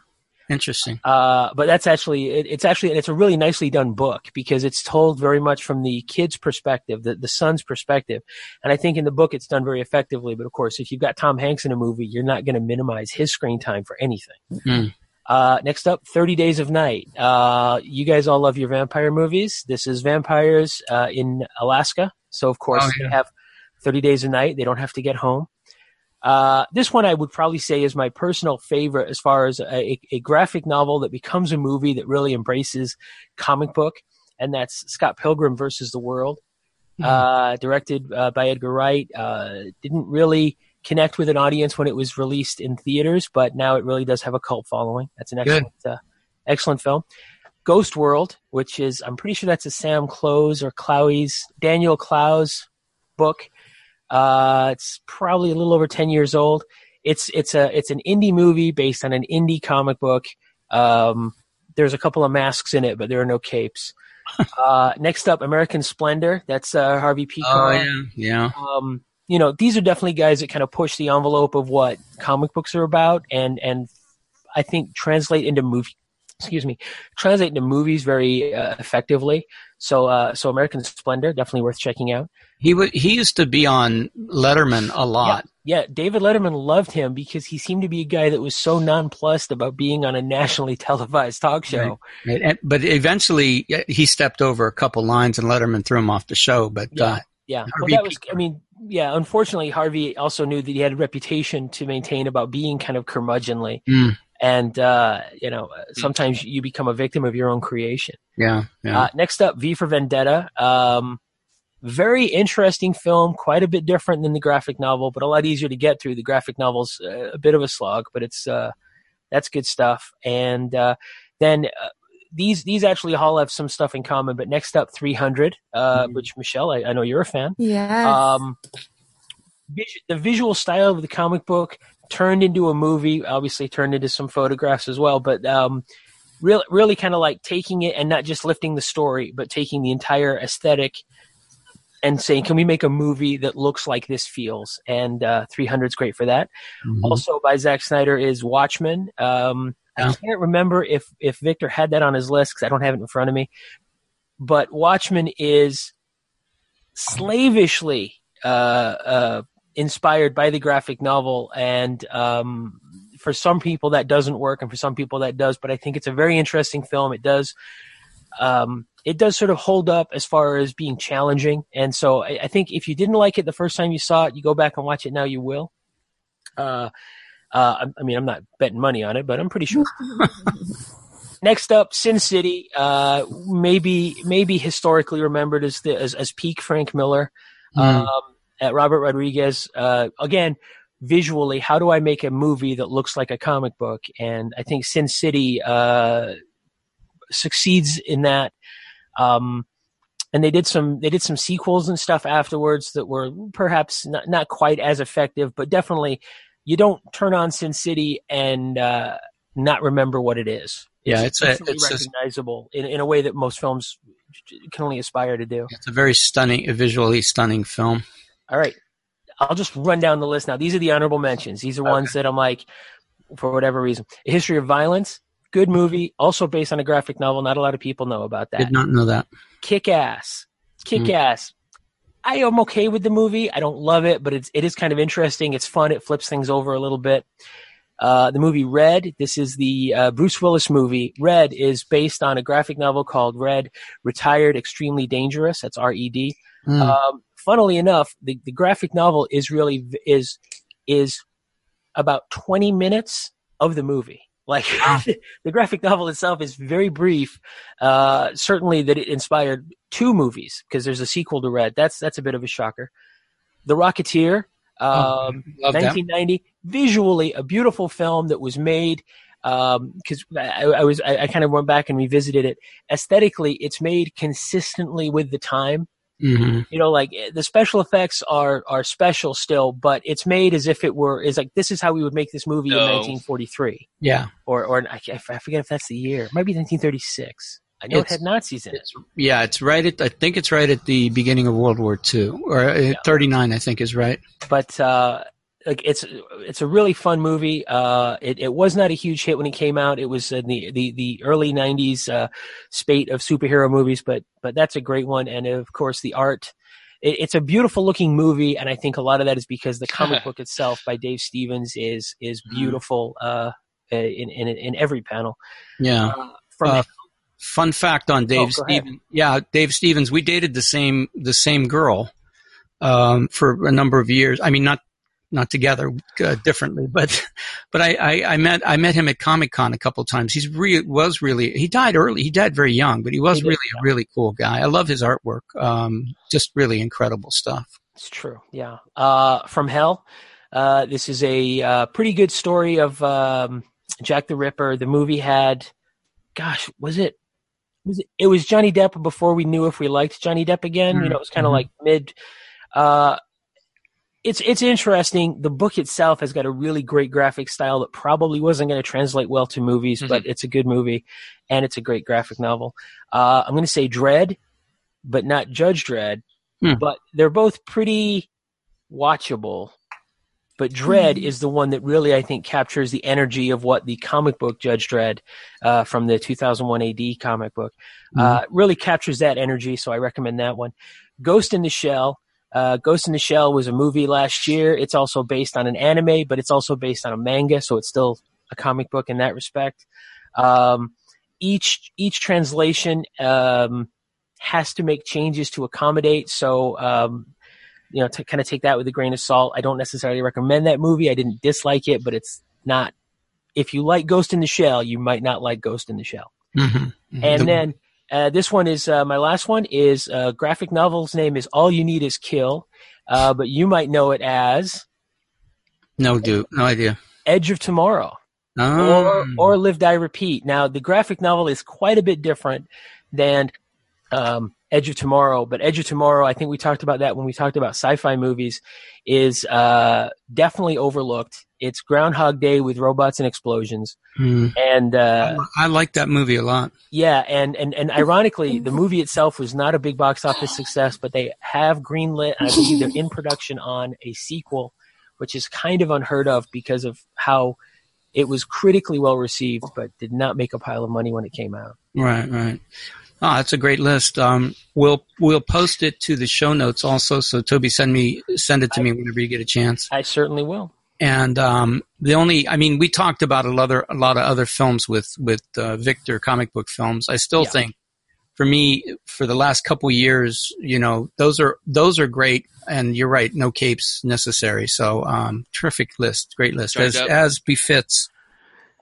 S3: Interesting.
S4: Uh, but that's actually it, it's actually it's a really nicely done book because it's told very much from the kid's perspective, the the son's perspective, and I think in the book it's done very effectively. But of course, if you've got Tom Hanks in a movie, you're not going to minimize his screen time for anything. Mm. Uh, next up, 30 Days of Night. Uh, you guys all love your vampire movies. This is vampires uh, in Alaska. So, of course, oh, yeah. they have 30 Days of Night. They don't have to get home. Uh, this one I would probably say is my personal favorite as far as a, a, graphic novel that becomes a movie that really embraces comic book, and that's Scott Pilgrim versus the World, mm-hmm. uh, directed uh, by Edgar Wright. Uh, didn't really connect with an audience when it was released in theaters, but now it really does have a cult following. That's an excellent, uh, excellent film. Ghost World, which is I'm pretty sure that's a Sam Clowes or Clowes Daniel Clowes book. Uh, it's probably a little over 10 years old. It's, it's a, it's an indie movie based on an indie comic book. Um, there's a couple of masks in it, but there are no capes. uh, next up, American Splendor. That's, uh, Harvey P.
S3: Oh, yeah. Yeah.
S4: Um, you know, these are definitely guys that kind of push the envelope of what comic books are about, and and I think translate into movie. Excuse me, translate into movies very uh, effectively. So, uh, so American Splendor definitely worth checking out.
S3: He would. He used to be on Letterman a lot.
S4: Yeah, yeah, David Letterman loved him because he seemed to be a guy that was so nonplussed about being on a nationally televised talk show.
S3: Right. Right. And, but eventually, he stepped over a couple lines, and Letterman threw him off the show. But
S4: yeah,
S3: uh,
S4: yeah. Well, that was. I mean, yeah. Unfortunately, Harvey also knew that he had a reputation to maintain about being kind of curmudgeonly.
S3: Mm.
S4: And uh, you know, sometimes you become a victim of your own creation.
S3: Yeah. yeah.
S4: Uh, next up, V for Vendetta. Um, very interesting film, quite a bit different than the graphic novel, but a lot easier to get through. The graphic novel's uh, a bit of a slog, but it's uh, that's good stuff. And uh, then uh, these these actually all have some stuff in common. But next up, 300, uh, mm-hmm. which Michelle, I, I, know you're a fan.
S6: Yeah. Um,
S4: vis- the visual style of the comic book turned into a movie. Obviously, turned into some photographs as well, but. Um, really, really kind of like taking it and not just lifting the story, but taking the entire aesthetic and saying, can we make a movie that looks like this feels? And uh, 300 is great for that. Mm-hmm. Also by Zack Snyder is Watchmen. Um, yeah. I can't remember if if Victor had that on his list because I don't have it in front of me. But Watchmen is slavishly uh, uh, inspired by the graphic novel, and um, for some people that doesn't work, and for some people that does. But I think it's a very interesting film. It does um, it does sort of hold up as far as being challenging. And so I, I, think if you didn't like it the first time you saw it, you go back and watch it now, you will. Uh, uh, I, I, mean, I'm not betting money on it, but I'm pretty sure. Next up, Sin City, uh, maybe maybe historically remembered as the as, as peak Frank Miller, mm. um, at Robert Rodriguez. Uh, again, visually, how do I make a movie that looks like a comic book? And I think Sin City uh, succeeds in that. Um, and they did some they did some sequels and stuff afterwards that were perhaps not, not quite as effective, but definitely you don't turn on Sin City and uh, not remember what it is.
S3: Yeah, it's,
S4: it's,
S3: a, it's
S4: recognizable a, in, in a way that most films can only aspire to do.
S3: It's a very stunning, a visually stunning film.
S4: All right, I'll just run down the list now. These are the honorable mentions. These are okay. ones that I'm like, for whatever reason, a history of violence. Good movie, also based on a graphic novel. Not a lot of people know about that.
S3: Did not know that.
S4: Kick ass. Kick mm. ass. I am okay with the movie. I don't love it, but it's it is kind of interesting. It's fun. It flips things over a little bit. Uh, the movie Red. This is the uh, Bruce Willis movie. Red is based on a graphic novel called Red, Retired, Extremely Dangerous. That's R E D. Mm. Um, funnily enough, the, the graphic novel is really is is about twenty minutes of the movie. Like the graphic novel itself is very brief. Uh, certainly that it inspired two movies because there's a sequel to Red. That's that's a bit of a shocker. The Rocketeer, um, oh, 1990, that. visually a beautiful film that was made because um, I, I, was I, I, kind of went back and revisited it. Aesthetically, it's made consistently with the time. Mm-hmm. You know, like the special effects are are special still, but it's made as if it were is like this is how we would make this movie no. in 1943.
S3: Yeah,
S4: or or I, I forget if that's the year. It might be 1936. I know it's, it had Nazis in it.
S3: Yeah, it's right at I think it's right at the beginning of World War II or uh, yeah. 39. I think is right.
S4: But uh, like it's it's a really fun movie. Uh, it, it was not a huge hit when it came out. It was in the the, the early '90s uh, spate of superhero movies, but but that's a great one. And of course, the art. It, it's a beautiful looking movie, and I think a lot of that is because the comic book itself by Dave Stevens is is mm-hmm. beautiful uh, in, in in every panel.
S3: Yeah. Uh, from uh, fun fact on Dave oh, Stevens. Yeah, Dave Stevens. We dated the same the same girl um, for a number of years. I mean, not not together, uh, differently. But, but I, I, I, met, I met him at Comic Con a couple of times. He's re- was really, he died early. He died very young, but he was he really a really cool guy. I love his artwork. Um, just really incredible stuff.
S4: It's true. Yeah. Uh, from hell. Uh, this is a, uh, pretty good story of, um, Jack the Ripper. The movie had, gosh, was it, was it, it was Johnny Depp before we knew if we liked Johnny Depp again. Mm-hmm. You know, it was kind of mm-hmm. like mid, uh, it's it's interesting. The book itself has got a really great graphic style that probably wasn't going to translate well to movies, mm-hmm. but it's a good movie, and it's a great graphic novel. Uh, I'm going to say Dredd, but not Judge Dredd. Hmm. But they're both pretty watchable. But Dredd mm-hmm. is the one that really, I think, captures the energy of what the comic book Judge Dredd uh, from the 2001 AD comic book mm-hmm. uh, really captures that energy. So I recommend that one. Ghost in the Shell. Uh, Ghost in the Shell was a movie last year. It's also based on an anime, but it's also based on a manga, so it's still a comic book in that respect. Um, each each translation um, has to make changes to accommodate. So um, you know, to kind of take that with a grain of salt. I don't necessarily recommend that movie. I didn't dislike it, but it's not. If you like Ghost in the Shell, you might not like Ghost in the Shell. Mm-hmm. Mm-hmm. And then uh, this one is uh, my last one is uh, graphic novel's name is All You Need Is Kill, uh, but you might know it as
S3: no, dude, no idea.
S4: Edge of Tomorrow.
S3: Oh.
S4: Or, or Live Die Repeat. Now the graphic novel is quite a bit different than um, Edge of Tomorrow, but Edge of Tomorrow, I think we talked about that when we talked about sci-fi movies, is uh, definitely overlooked. It's Groundhog Day with robots and explosions,
S3: mm.
S4: and uh,
S3: I, I like that movie a lot.
S4: Yeah, and and and ironically, the movie itself was not a big box office success, but they have greenlit. I believe they're in production on a sequel, which is kind of unheard of because of how it was critically well received, but did not make a pile of money when it came out.
S3: Right, right. Oh, that's a great list. Um, we'll we'll post it to the show notes also. So Toby, send me send it to I, me whenever you get a chance.
S4: I certainly will.
S3: And um, the only, I mean, we talked about a lot of a lot of other films with with uh, Victor comic book films. I still yeah. think, for me, for the last couple years, you know, those are those are great. And you're right, no capes necessary. So, um, terrific list, great list, as as befits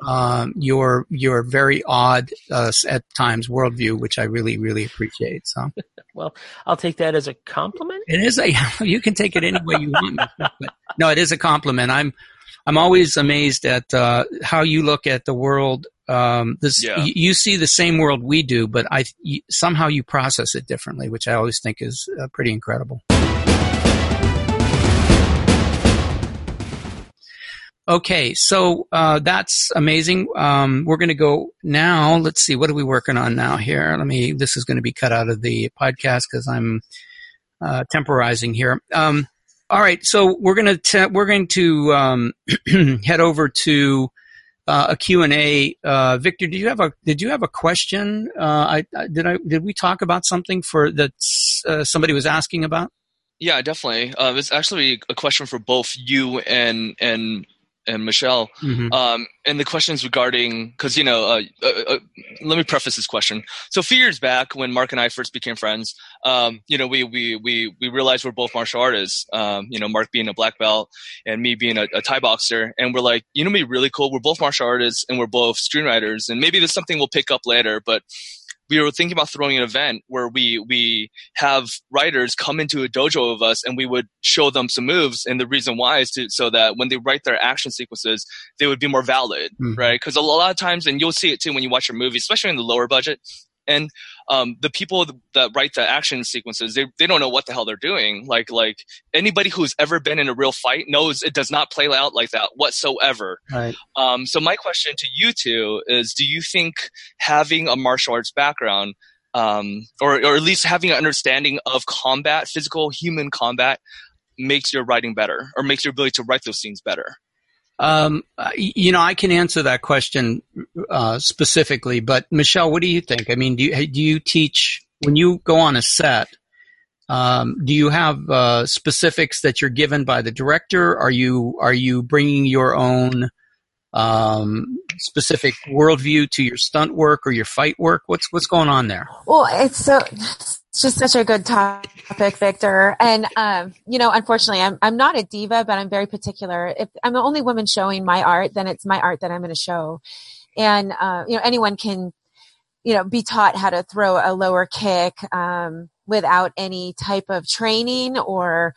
S3: um, your your very odd uh, at times worldview, which I really really appreciate. So,
S4: well, I'll take that as a compliment.
S3: It is a you can take it any way you want. But no, it is a compliment. I'm I'm always amazed at uh, how you look at the world. Um, this yeah. you, you, see the same world we do, but I somehow you process it differently, which I always think is uh, pretty incredible. Okay, so uh, that's amazing. Um, we're going to go now. Let's see, what are we working on now here? Let me. This is going to be cut out of the podcast because I'm uh, temporizing here. Um, all right, so we're going to we're going to um, head over to uh, a Q and A. Uh, Victor, did you have a did you have a question? Uh, I, I, did I did we talk about something for that uh, somebody was asking about?
S5: Yeah, definitely. It's actually a question for both you and and and Michelle. Mm-hmm. Um, and the questions regarding, because, you know, uh, uh, uh, let me preface this question. So a few years back when Mark and I first became friends, um, you know, we, we, we, we realized we're both martial artists, um, you know, Mark being a black belt and me being a, a Thai boxer. And we're like, you know, be really cool. We're both martial artists and we're both screenwriters. And maybe there's something we'll pick up later, but we were thinking about throwing an event where we we have writers come into a dojo of us and we would show them some moves and the reason why is to so that when they write their action sequences they would be more valid mm-hmm. right because a lot of times and you'll see it too when you watch your movie especially in the lower budget and um, the people that write the action sequences they, they don't know what the hell they're doing. Like like anybody who's ever been in a real fight knows it does not play out like that whatsoever.
S3: Right.
S5: um, so my question to you two is do you think having a martial arts background um, or, or at least having an understanding of combat physical human combat makes your writing better or makes your ability to write those scenes better
S3: um, you know, I can answer that question uh, specifically, but Michelle, what do you think? I mean, do you, do you teach when you go on a set? Um, do you have uh, specifics that you're given by the director? Are you are you bringing your own um, specific worldview to your stunt work or your fight work? What's what's going on there?
S6: Well, it's so it's just such a good topic, Victor. And, um, you know, unfortunately, I'm, I'm not a diva, but I'm very particular. If I'm the only woman showing my art, then it's my art that I'm going to show. And, uh, you know, anyone can, you know, be taught how to throw a lower kick, um, without any type of training or,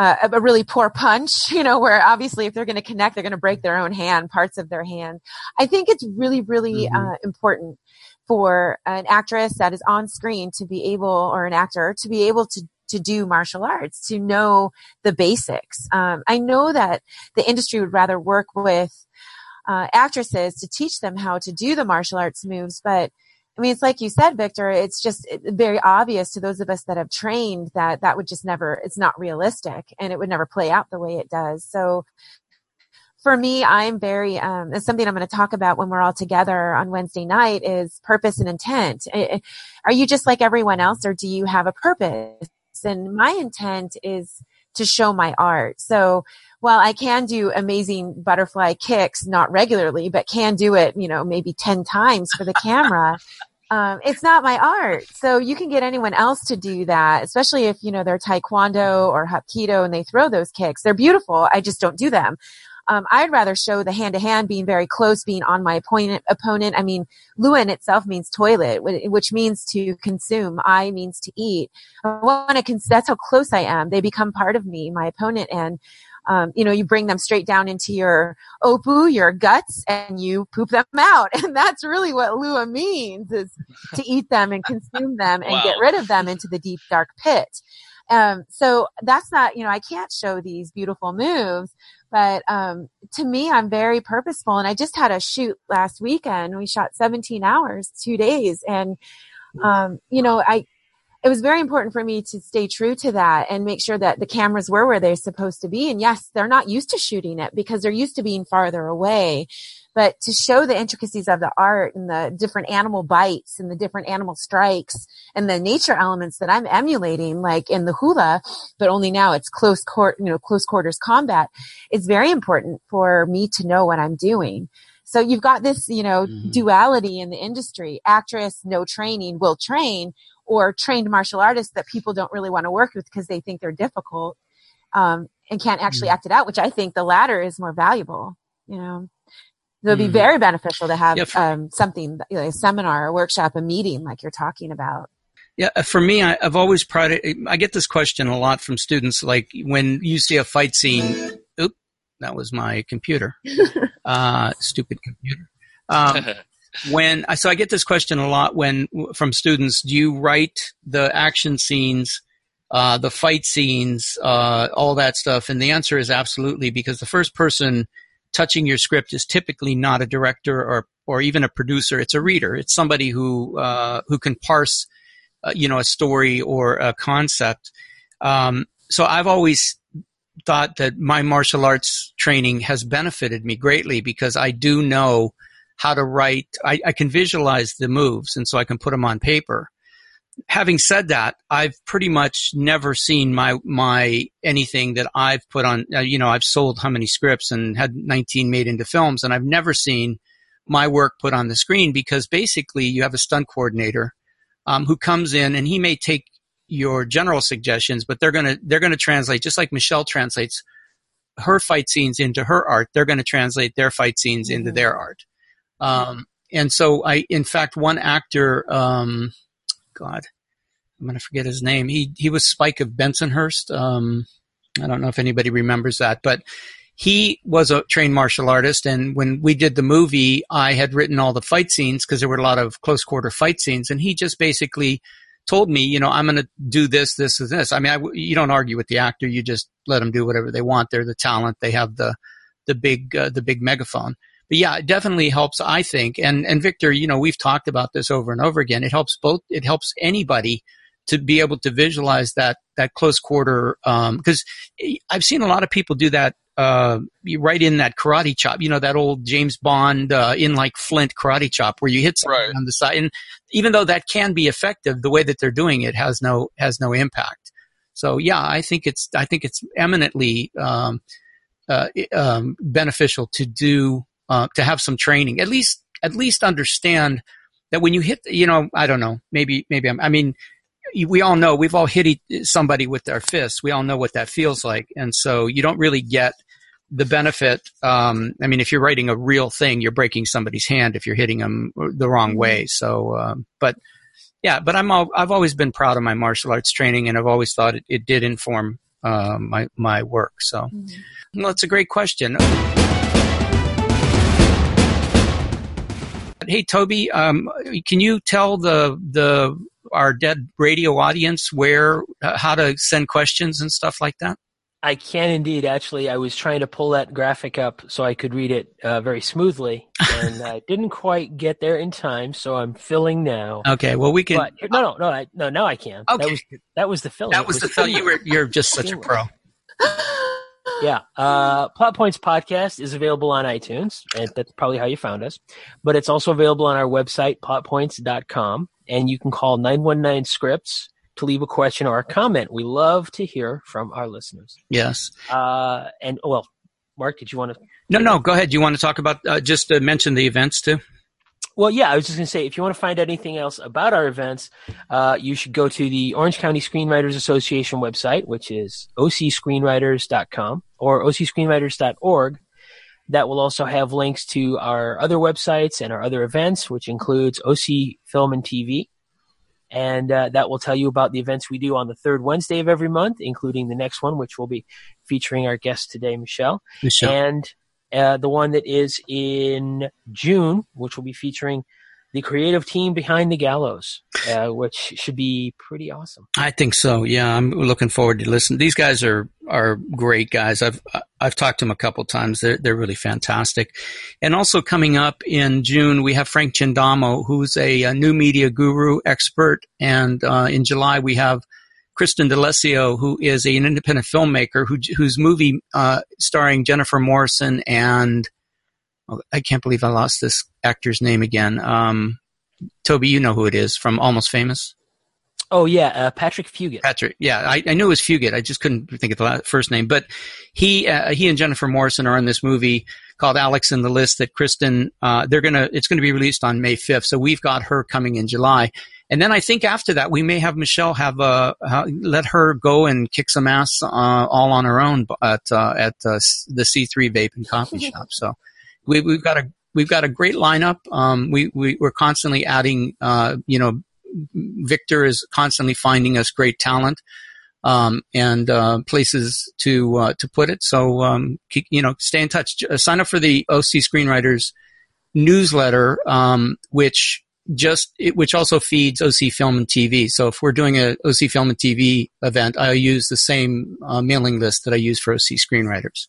S6: uh, a really poor punch, you know, where obviously if they're going to connect, they're going to break their own hand, parts of their hand. I think it's really, really mm-hmm. uh, important for an actress that is on screen to be able, or an actor to be able to to do martial arts, to know the basics. Um, I know that the industry would rather work with uh, actresses to teach them how to do the martial arts moves, but I mean, it's like you said, Victor, it's just very obvious to those of us that have trained that that would just never, it's not realistic and it would never play out the way it does. So for me, I'm very, um, it's something I'm going to talk about when we're all together on Wednesday night is purpose and intent. Are you just like everyone else or do you have a purpose? And my intent is to show my art. So while I can do amazing butterfly kicks, not regularly, but can do it, you know, maybe 10 times for the camera. um, it's not my art. So you can get anyone else to do that, especially if, you know, they're taekwondo or hapkido and they throw those kicks. They're beautiful. I just don't do them. Um, I'd rather show the hand to hand being very close, being on my opponent. Opponent. I mean, Luan itself means toilet, which means to consume. I means to eat. I want to. Cons- that's how close I am. They become part of me, my opponent, and um, you know, you bring them straight down into your opu, your guts, and you poop them out. And that's really what lua means is to eat them and consume them and wow. get rid of them into the deep dark pit. Um, so that's not, you know, I can't show these beautiful moves, but um, to me, I'm very purposeful. And I just had a shoot last weekend. We shot 17 hours, two days, and um, you know, I it was very important for me to stay true to that and make sure that the cameras were where they're supposed to be. And yes, they're not used to shooting it because they're used to being farther away. But to show the intricacies of the art and the different animal bites and the different animal strikes and the nature elements that I'm emulating, like in the hula, but only now it's close court, you know, close quarters combat, it's very important for me to know what I'm doing. So you've got this, you know, mm-hmm. duality in the industry. Actress, no training, will train, or trained martial artists that people don't really want to work with because they think they're difficult um, and can't actually mm-hmm. act it out, which I think the latter is more valuable, you know. It would be mm-hmm. very beneficial to have yeah, for, um, something, you know, a seminar, a workshop, a meeting like you're talking about.
S3: Yeah, uh, for me, I, have always prided. I get this question a lot from students. Like when you see a fight scene, oop, that was my computer. uh, stupid computer. Um, when so I get this question a lot when from students. Do you write the action scenes, uh, the fight scenes, uh, all that stuff? And the answer is absolutely because the first person touching your script is typically not a director or or even a producer. It's a reader. It's somebody who uh, who can parse, uh, you know, a story or a concept. Um, so I've always thought that my martial arts training has benefited me greatly because I do know how to write. I, I can visualize the moves, and so I can put them on paper. Having said that, I've pretty much never seen my my anything that I've put on. Uh, you know, I've sold how many scripts and had 19 made into films, and I've never seen my work put on the screen because basically you have a stunt coordinator um, who comes in and he may take your general suggestions, but they're gonna they're gonna translate just like Michelle translates her fight scenes into her art. They're going to translate their fight scenes into mm-hmm. their art. Um, and so I, in fact, one actor, um, God, I'm going to forget his name. He, he was Spike of Bensonhurst. Um, I don't know if anybody remembers that, but he was a trained martial artist. And when we did the movie, I had written all the fight scenes because there were a lot of close quarter fight scenes. And he just basically told me, you know, I'm going to do this, this, and this. I mean, I, you don't argue with the actor. You just let them do whatever they want. They're the talent. They have the, the big, uh, the big megaphone but yeah, it definitely helps, I think. And, and Victor, you know, we've talked about this over and over again. It helps both, it helps anybody to be able to visualize that, that close quarter. Um, cause I've seen a lot of people do that, uh, right in that karate chop, you know, that old James Bond, uh, in like Flint karate chop where you hit something right. on the side. And even though that can be effective, the way that they're doing it has no, has no impact. So yeah, I think it's, I think it's eminently, um, uh, um, beneficial to do uh, to have some training, at least at least understand that when you hit, you know, I don't know, maybe maybe I'm, I mean, we all know we've all hit somebody with our fists. We all know what that feels like, and so you don't really get the benefit. Um, I mean, if you're writing a real thing, you're breaking somebody's hand if you're hitting them the wrong mm-hmm. way. So, um, but yeah, but I'm all, I've always been proud of my martial arts training, and I've always thought it, it did inform uh, my my work. So, mm-hmm. well, it's a great question. Hey, Toby, um, can you tell the the our dead radio audience where uh, how to send questions and stuff like that?
S4: I can indeed. Actually, I was trying to pull that graphic up so I could read it uh, very smoothly, and I didn't quite get there in time. So I'm filling now.
S3: Okay. Well, we can.
S4: But, no, no, no, I, no. Now I can.
S3: Okay.
S4: That was that was the filling.
S3: That was,
S4: was
S3: the fill. You were. You're just such a pro.
S4: yeah. Uh, Plot Points podcast is available on iTunes, and that's probably how you found us. But it's also available on our website, plotpoints.com, and you can call 919 scripts to leave a question or a comment. We love to hear from our listeners.
S3: Yes.
S4: Uh, and well, Mark, did you want to?
S3: No, no. Go ahead. Do you want to talk about uh, just mention the events too?
S4: Well, yeah, I was just going to say, if you want to find out anything else about our events, uh, you should go to the Orange County Screenwriters Association website, which is ocscreenwriters.com or ocscreenwriters.org. That will also have links to our other websites and our other events, which includes OC Film and TV, and uh, that will tell you about the events we do on the third Wednesday of every month, including the next one, which will be featuring our guest today, Michelle,
S3: Michelle.
S4: and uh, the one that is in June, which will be featuring the creative team behind the gallows, uh, which should be pretty awesome.
S3: I think so. Yeah, I'm looking forward to listen. These guys are are great guys. I've I've talked to them a couple times. They're they're really fantastic. And also coming up in June, we have Frank Chindamo, who's a, a new media guru expert, and uh, in July we have Kristen D'Alessio, who is an independent filmmaker who, whose movie uh, starring Jennifer Morrison and oh, I can't believe I lost this actor's name again. Um, Toby, you know who it is from Almost Famous.
S4: Oh yeah, uh, Patrick Fugit.
S3: Patrick, yeah, I, I, knew it was Fugit. I just couldn't think of the last, first name. But he, uh, he and Jennifer Morrison are in this movie called Alex in the List that Kristen. Uh, they're gonna. It's gonna be released on May fifth. So we've got her coming in July. And then I think after that, we may have Michelle have uh, let her go and kick some ass uh, all on her own at uh, at uh, the C3 Vape and Coffee Shop. So we, we've got a we've got a great lineup. Um, we, we we're constantly adding. Uh, you know, Victor is constantly finding us great talent. Um, and uh, places to uh, to put it. So um, keep, you know, stay in touch. sign up for the OC Screenwriters newsletter, um, which just it, which also feeds OC Film and TV. So if we're doing a OC Film and TV event, I use the same uh, mailing list that I use for OC Screenwriters.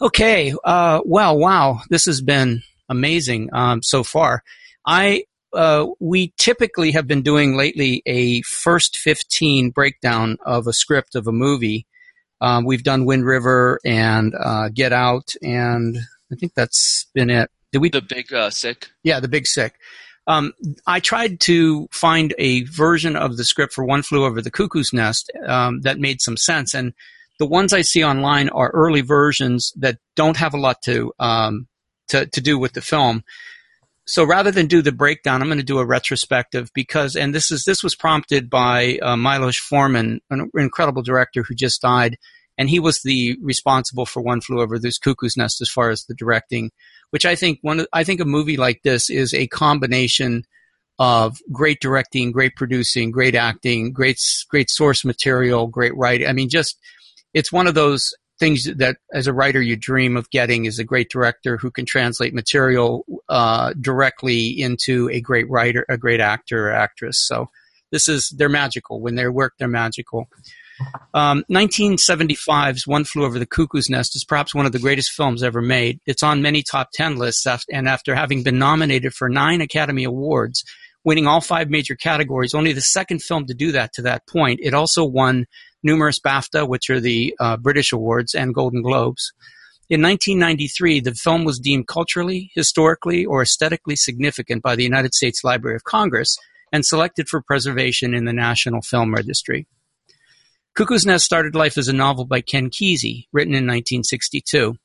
S3: Okay, uh, well, wow, this has been amazing um, so far. I uh, we typically have been doing lately a first 15 breakdown of a script of a movie um, we've done Wind River and uh, Get Out, and I think that's been it.
S5: Did we? The Big uh, Sick.
S3: Yeah, the Big Sick. Um, I tried to find a version of the script for One Flew Over the Cuckoo's Nest um, that made some sense, and the ones I see online are early versions that don't have a lot to um, to, to do with the film so rather than do the breakdown, I'm going to do a retrospective because, and this is this was prompted by uh, Milos Forman, an incredible director who just died, and he was the responsible for One Flew Over the Cuckoo's Nest as far as the directing, which I think one I think a movie like this is a combination of great directing, great producing, great acting, great great source material, great writing. I mean, just it's one of those things that as a writer you dream of getting is a great director who can translate material uh, directly into a great writer, a great actor or actress. So this is they're magical when they work. They're magical. Um, 1975's One Flew Over the Cuckoo's Nest is perhaps one of the greatest films ever made. It's on many top 10 lists, and after having been nominated for nine Academy Awards, winning all five major categories, only the second film to do that to that point, it also won numerous BAFTA, which are the uh, British awards, and Golden Globes. In 1993, the film was deemed culturally, historically, or aesthetically significant by the United States Library of Congress and selected for preservation in the National Film Registry. Cuckoo's Nest started life as a novel by Ken Kesey, written in 1962.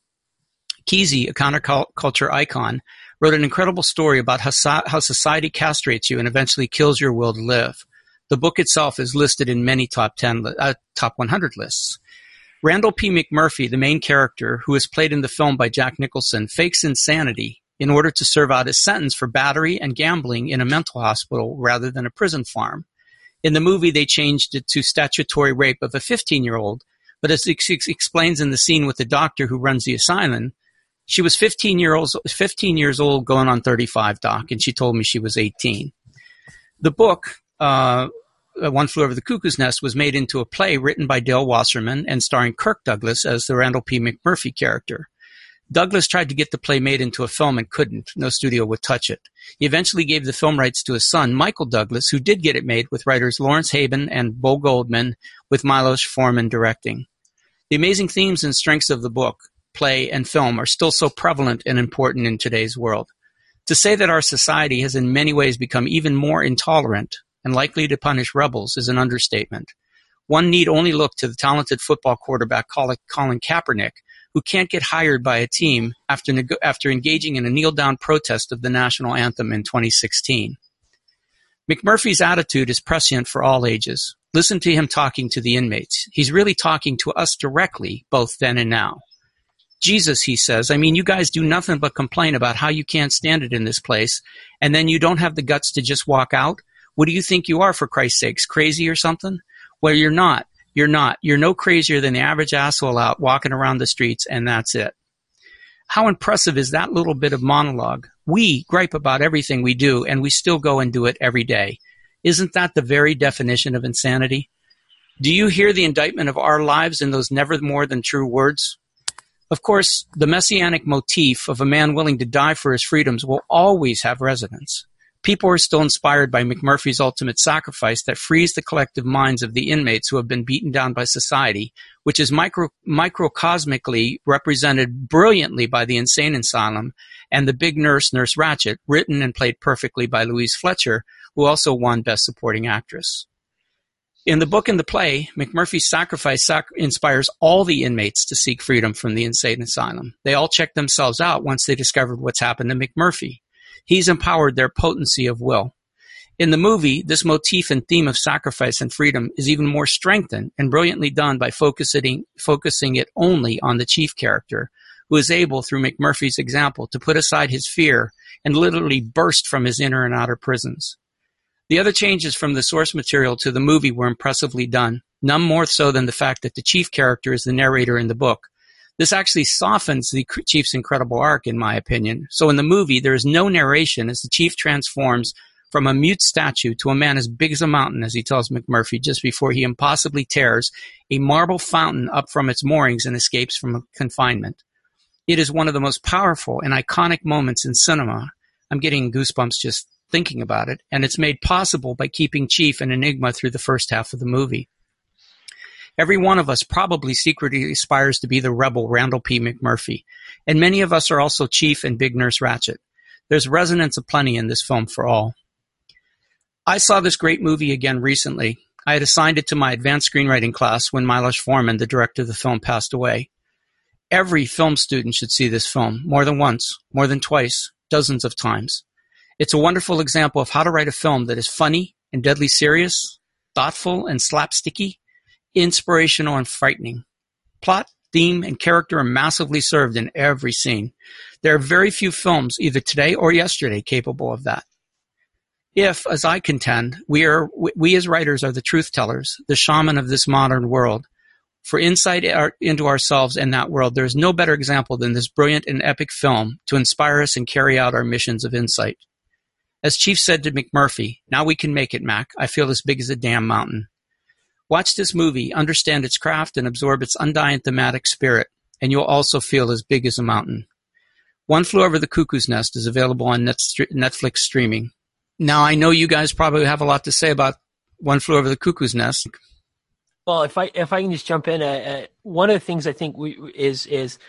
S3: Kesey, a counterculture icon, wrote an incredible story about how, how society castrates you and eventually kills your will to live. The book itself is listed in many top 10, uh, top 100 lists. Randle P. McMurphy, the main character, who is played in the film by Jack Nicholson, fakes insanity in order to serve out his sentence for battery and gambling in a mental hospital rather than a prison farm. In the movie, they changed it to statutory rape of a 15 year old, but as it explains in the scene with the doctor who runs the asylum, she was 15 year old, 15 years old going on 35, doc, and she told me she was 18. The book, uh, Uh, One Flew Over the Cuckoo's Nest was made into a play written by Dale Wasserman and starring Kirk Douglas as the Randle P. McMurphy character. Douglas tried to get the play made into a film and couldn't. No studio would touch it. He eventually gave the film rights to his son, Michael Douglas, who did get it made with writers Lawrence Hauben and Bo Goldman, with Milos Forman directing. The amazing themes and strengths of the book, play, and film are still so prevalent and important in today's world. To say that our society has in many ways become even more intolerant and likely to punish rebels is an understatement. One need only look to the talented football quarterback Colin Kaepernick, who can't get hired by a team after, after engaging in a kneel down protest of the national anthem in 2016. McMurphy's attitude is prescient for all ages. Listen to him talking to the inmates. He's really talking to us directly, both then and now. Jesus, he says, I mean, you guys do nothing but complain about how you can't stand it in this place, and then you don't have the guts to just walk out? What do you think you are, for Christ's sakes? Crazy or something? Well, you're not. You're not. You're no crazier than the average asshole out walking around the streets, and that's it. How impressive is that little bit of monologue? We gripe about everything we do, and we still go and do it every day. Isn't that the very definition of insanity? Do you hear the indictment of our lives in those never more than true words? Of course, the messianic motif of a man willing to die for his freedoms will always have resonance. People are still inspired by McMurphy's ultimate sacrifice that frees the collective minds of the inmates who have been beaten down by society, which is micro, microcosmically represented brilliantly by the insane asylum and the big nurse, Nurse Ratched, written and played perfectly by Louise Fletcher, who also won Best Supporting Actress. In the book and the play, McMurphy's sacrifice sac- inspires all the inmates to seek freedom from the insane asylum. They all check themselves out once they discovered what's happened to McMurphy. He's empowered their potency of will. In the movie, this motif and theme of sacrifice and freedom is even more strengthened and brilliantly done by focusing, focusing it only on the chief character, who is able, through McMurphy's example, to put aside his fear and literally burst from his inner and outer prisons. The other changes from the source material to the movie were impressively done, none more so than the fact that the chief character is the narrator in the book, this actually softens the chief's incredible arc, in my opinion. So in the movie, there is no narration as the chief transforms from a mute statue to a man as big as a mountain, as he tells McMurphy, just before he impossibly tears a marble fountain up from its moorings and escapes from confinement. It is one of the most powerful and iconic moments in cinema. I'm getting goosebumps just thinking about it, and it's made possible by keeping Chief an enigma through the first half of the movie. Every one of us probably secretly aspires to be the rebel Randle P. McMurphy, and many of us are also Chief and Big Nurse Ratched. There's resonance aplenty in this film for all. I saw this great movie again recently. I had assigned it to my advanced screenwriting class when Milos Forman, the director of the film, passed away. Every film student should see this film more than once, more than twice, dozens of times. It's a wonderful example of how to write a film that is funny and deadly serious, thoughtful and slapsticky, inspirational and frightening. Plot, theme, and character are massively served in every scene. There are very few films, either today or yesterday, capable of that. If, as I contend, we are we as writers are the truth tellers, the shaman of this modern world, for insight into ourselves and that world, there is no better example than this brilliant and epic film to inspire us and carry out our missions of insight. As Chief said to McMurphy, now we can make it, Mac. I feel as big as a damn mountain. Watch this movie, understand its craft, and absorb its undying thematic spirit, and you'll also feel as big as a mountain. One Flew Over the Cuckoo's Nest is available on Netflix streaming. Now, I know you guys probably have a lot to say about One Flew Over the Cuckoo's Nest.
S4: Well, if I if I can just jump in, uh, uh, one of the things I think we, is is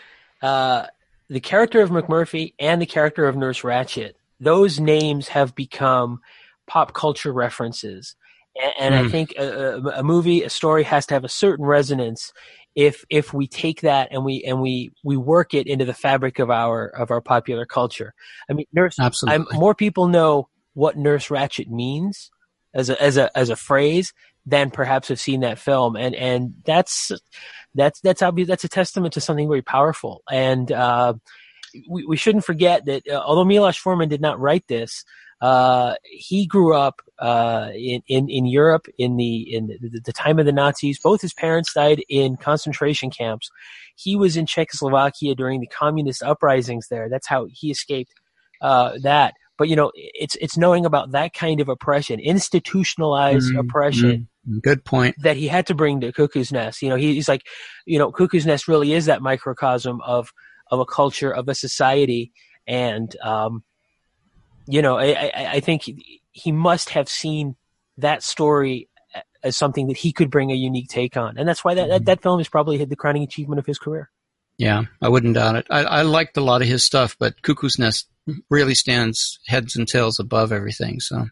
S4: uh, the character of McMurphy and the character of Nurse Ratched. Those names have become pop culture references. And, mm. I hmm. think a, a, movie, a story has to have a certain resonance if if we take that and we and we we work it into the fabric of our of our popular culture. I mean, nurse.
S3: Absolutely.
S4: I'm, more people know what Nurse Ratched means as a as a as a phrase than perhaps have seen that film, and and that's that's that's obvious. That's a testament to something very powerful. And uh, we we shouldn't forget that uh, although Milos Forman did not write this, uh, he grew up uh, in, in, in Europe in the in the, the, time of the Nazis. Both his parents died in concentration camps. He was in Czechoslovakia during the communist uprisings there. That's how he escaped uh, that. but you know, it's it's knowing about that kind of oppression, institutionalized mm-hmm. oppression.
S3: Mm-hmm. Good point.
S4: That he had to bring to Cuckoo's Nest. You know, he, he's like, you know, Cuckoo's Nest really is that microcosm of of a culture, of a society, and um, you know, I, I, I think he, he must have seen that story as something that he could bring a unique take on, and that's why that mm-hmm. that, that film is probably the crowning achievement of his career.
S3: Yeah, I wouldn't doubt it. I, I liked a lot of his stuff, but Cuckoo's Nest really stands heads and tails above everything. So.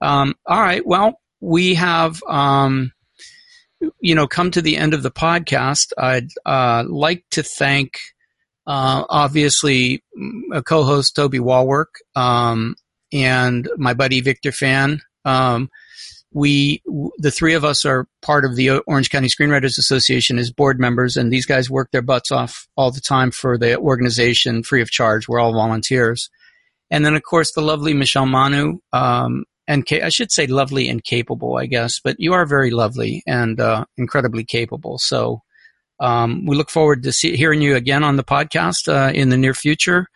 S3: Um, all right. Well, we have, um, you know, come to the end of the podcast. I'd uh, like to thank, uh, obviously, a co-host Toby Wallwork um, and my buddy Victor Fan. Um, we the three of us are part of the Orange County Screenwriters Association as board members, and these guys work their butts off all the time for the organization, free of charge. We're all volunteers, and then of course the lovely Michelle Manu, um, and I should say lovely and capable, I guess, but you are very lovely and uh, incredibly capable. So um, we look forward to see, hearing you again on the podcast uh, in the near future.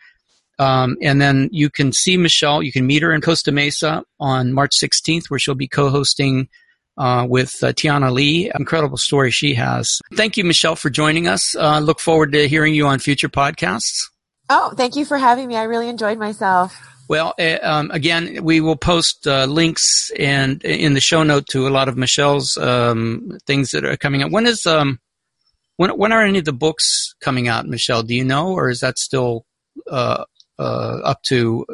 S3: Um, and then you can see Michelle, you can meet her in Costa Mesa on March 16th, where she'll be co hosting uh, with uh, Tiana Lee. Incredible story she has. Thank you, Michelle, for joining us. Uh, look forward to hearing you on future podcasts.
S6: Oh, thank you for having me. I really enjoyed myself.
S3: Well, uh, um, again, we will post uh, links and in the show note to a lot of Michelle's um, things that are coming up. When is um, when when are any of the books coming out, Michelle? Do you know, or is that still uh, uh, up to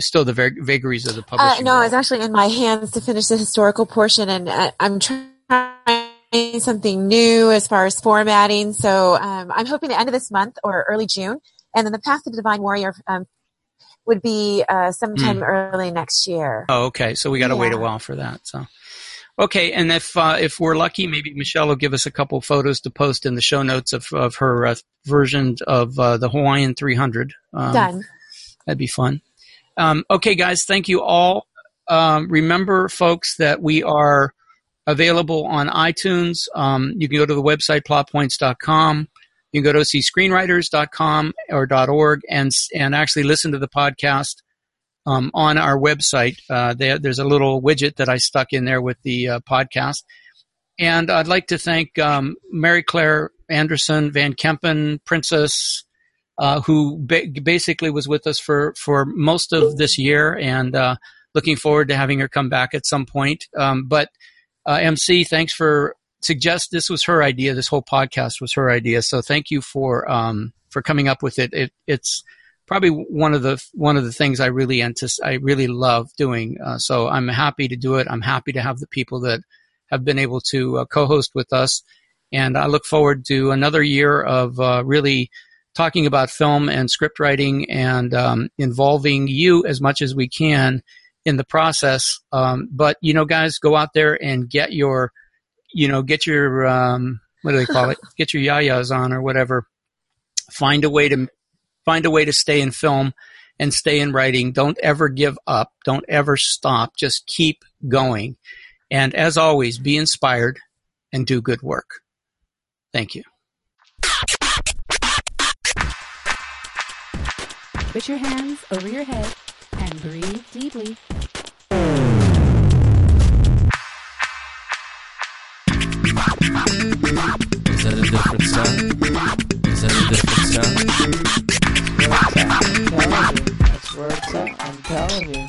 S3: still the vag- vagaries of the uh, publishing?
S6: Uh, no, it's actually in my hands to finish the historical portion, and uh, I'm trying something new as far as formatting. So um, I'm hoping the end of this month or early June, and then the Path of the Divine Warrior um, would be uh, sometime mm. early next year.
S3: Oh, okay. So we got to yeah. wait a while for that. So. Okay, and if uh, if we're lucky, maybe Michelle will give us a couple photos to post in the show notes of of her uh, version of uh, the Hawaiian 300.
S6: Um, Done.
S3: That'd be fun. Um, okay, guys, thank you all. Um, remember, folks, that we are available on iTunes. Um, you can go to the website plotpoints.com. You can go to screenwriters.com or .org and and actually listen to the podcast um, on our website. Uh, there, there's a little widget that I stuck in there with the uh, podcast. And I'd like to thank um, Mary Claire Anderson, Van Kempen, Princess, uh, who ba- basically was with us for, for most of this year and uh, looking forward to having her come back at some point. Um, but uh, MC, thanks for suggest this was her idea. This whole podcast was her idea. So thank you for um, for coming up with it. it it's probably one of the one of the things I really anticipate, I really love doing. Uh, so I'm happy to do it. I'm happy to have the people that have been able to uh, co-host with us, and I look forward to another year of uh, really talking about film and script writing and um, involving you as much as we can in the process. Um, but you know, guys, go out there and get your, you know, get your um, what do they call it? Get your yayas on or whatever. Find a way to Find a way to stay in film and stay in writing. Don't ever give up. Don't ever stop. Just keep going. And as always, be inspired and do good work. Thank you.
S1: Put your hands over your head and breathe deeply.
S7: Is that a different sound? Is that a different sound? At. I'm telling you.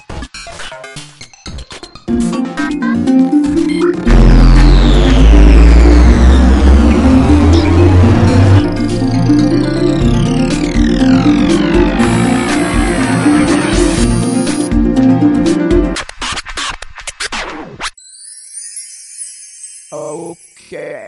S7: Okay.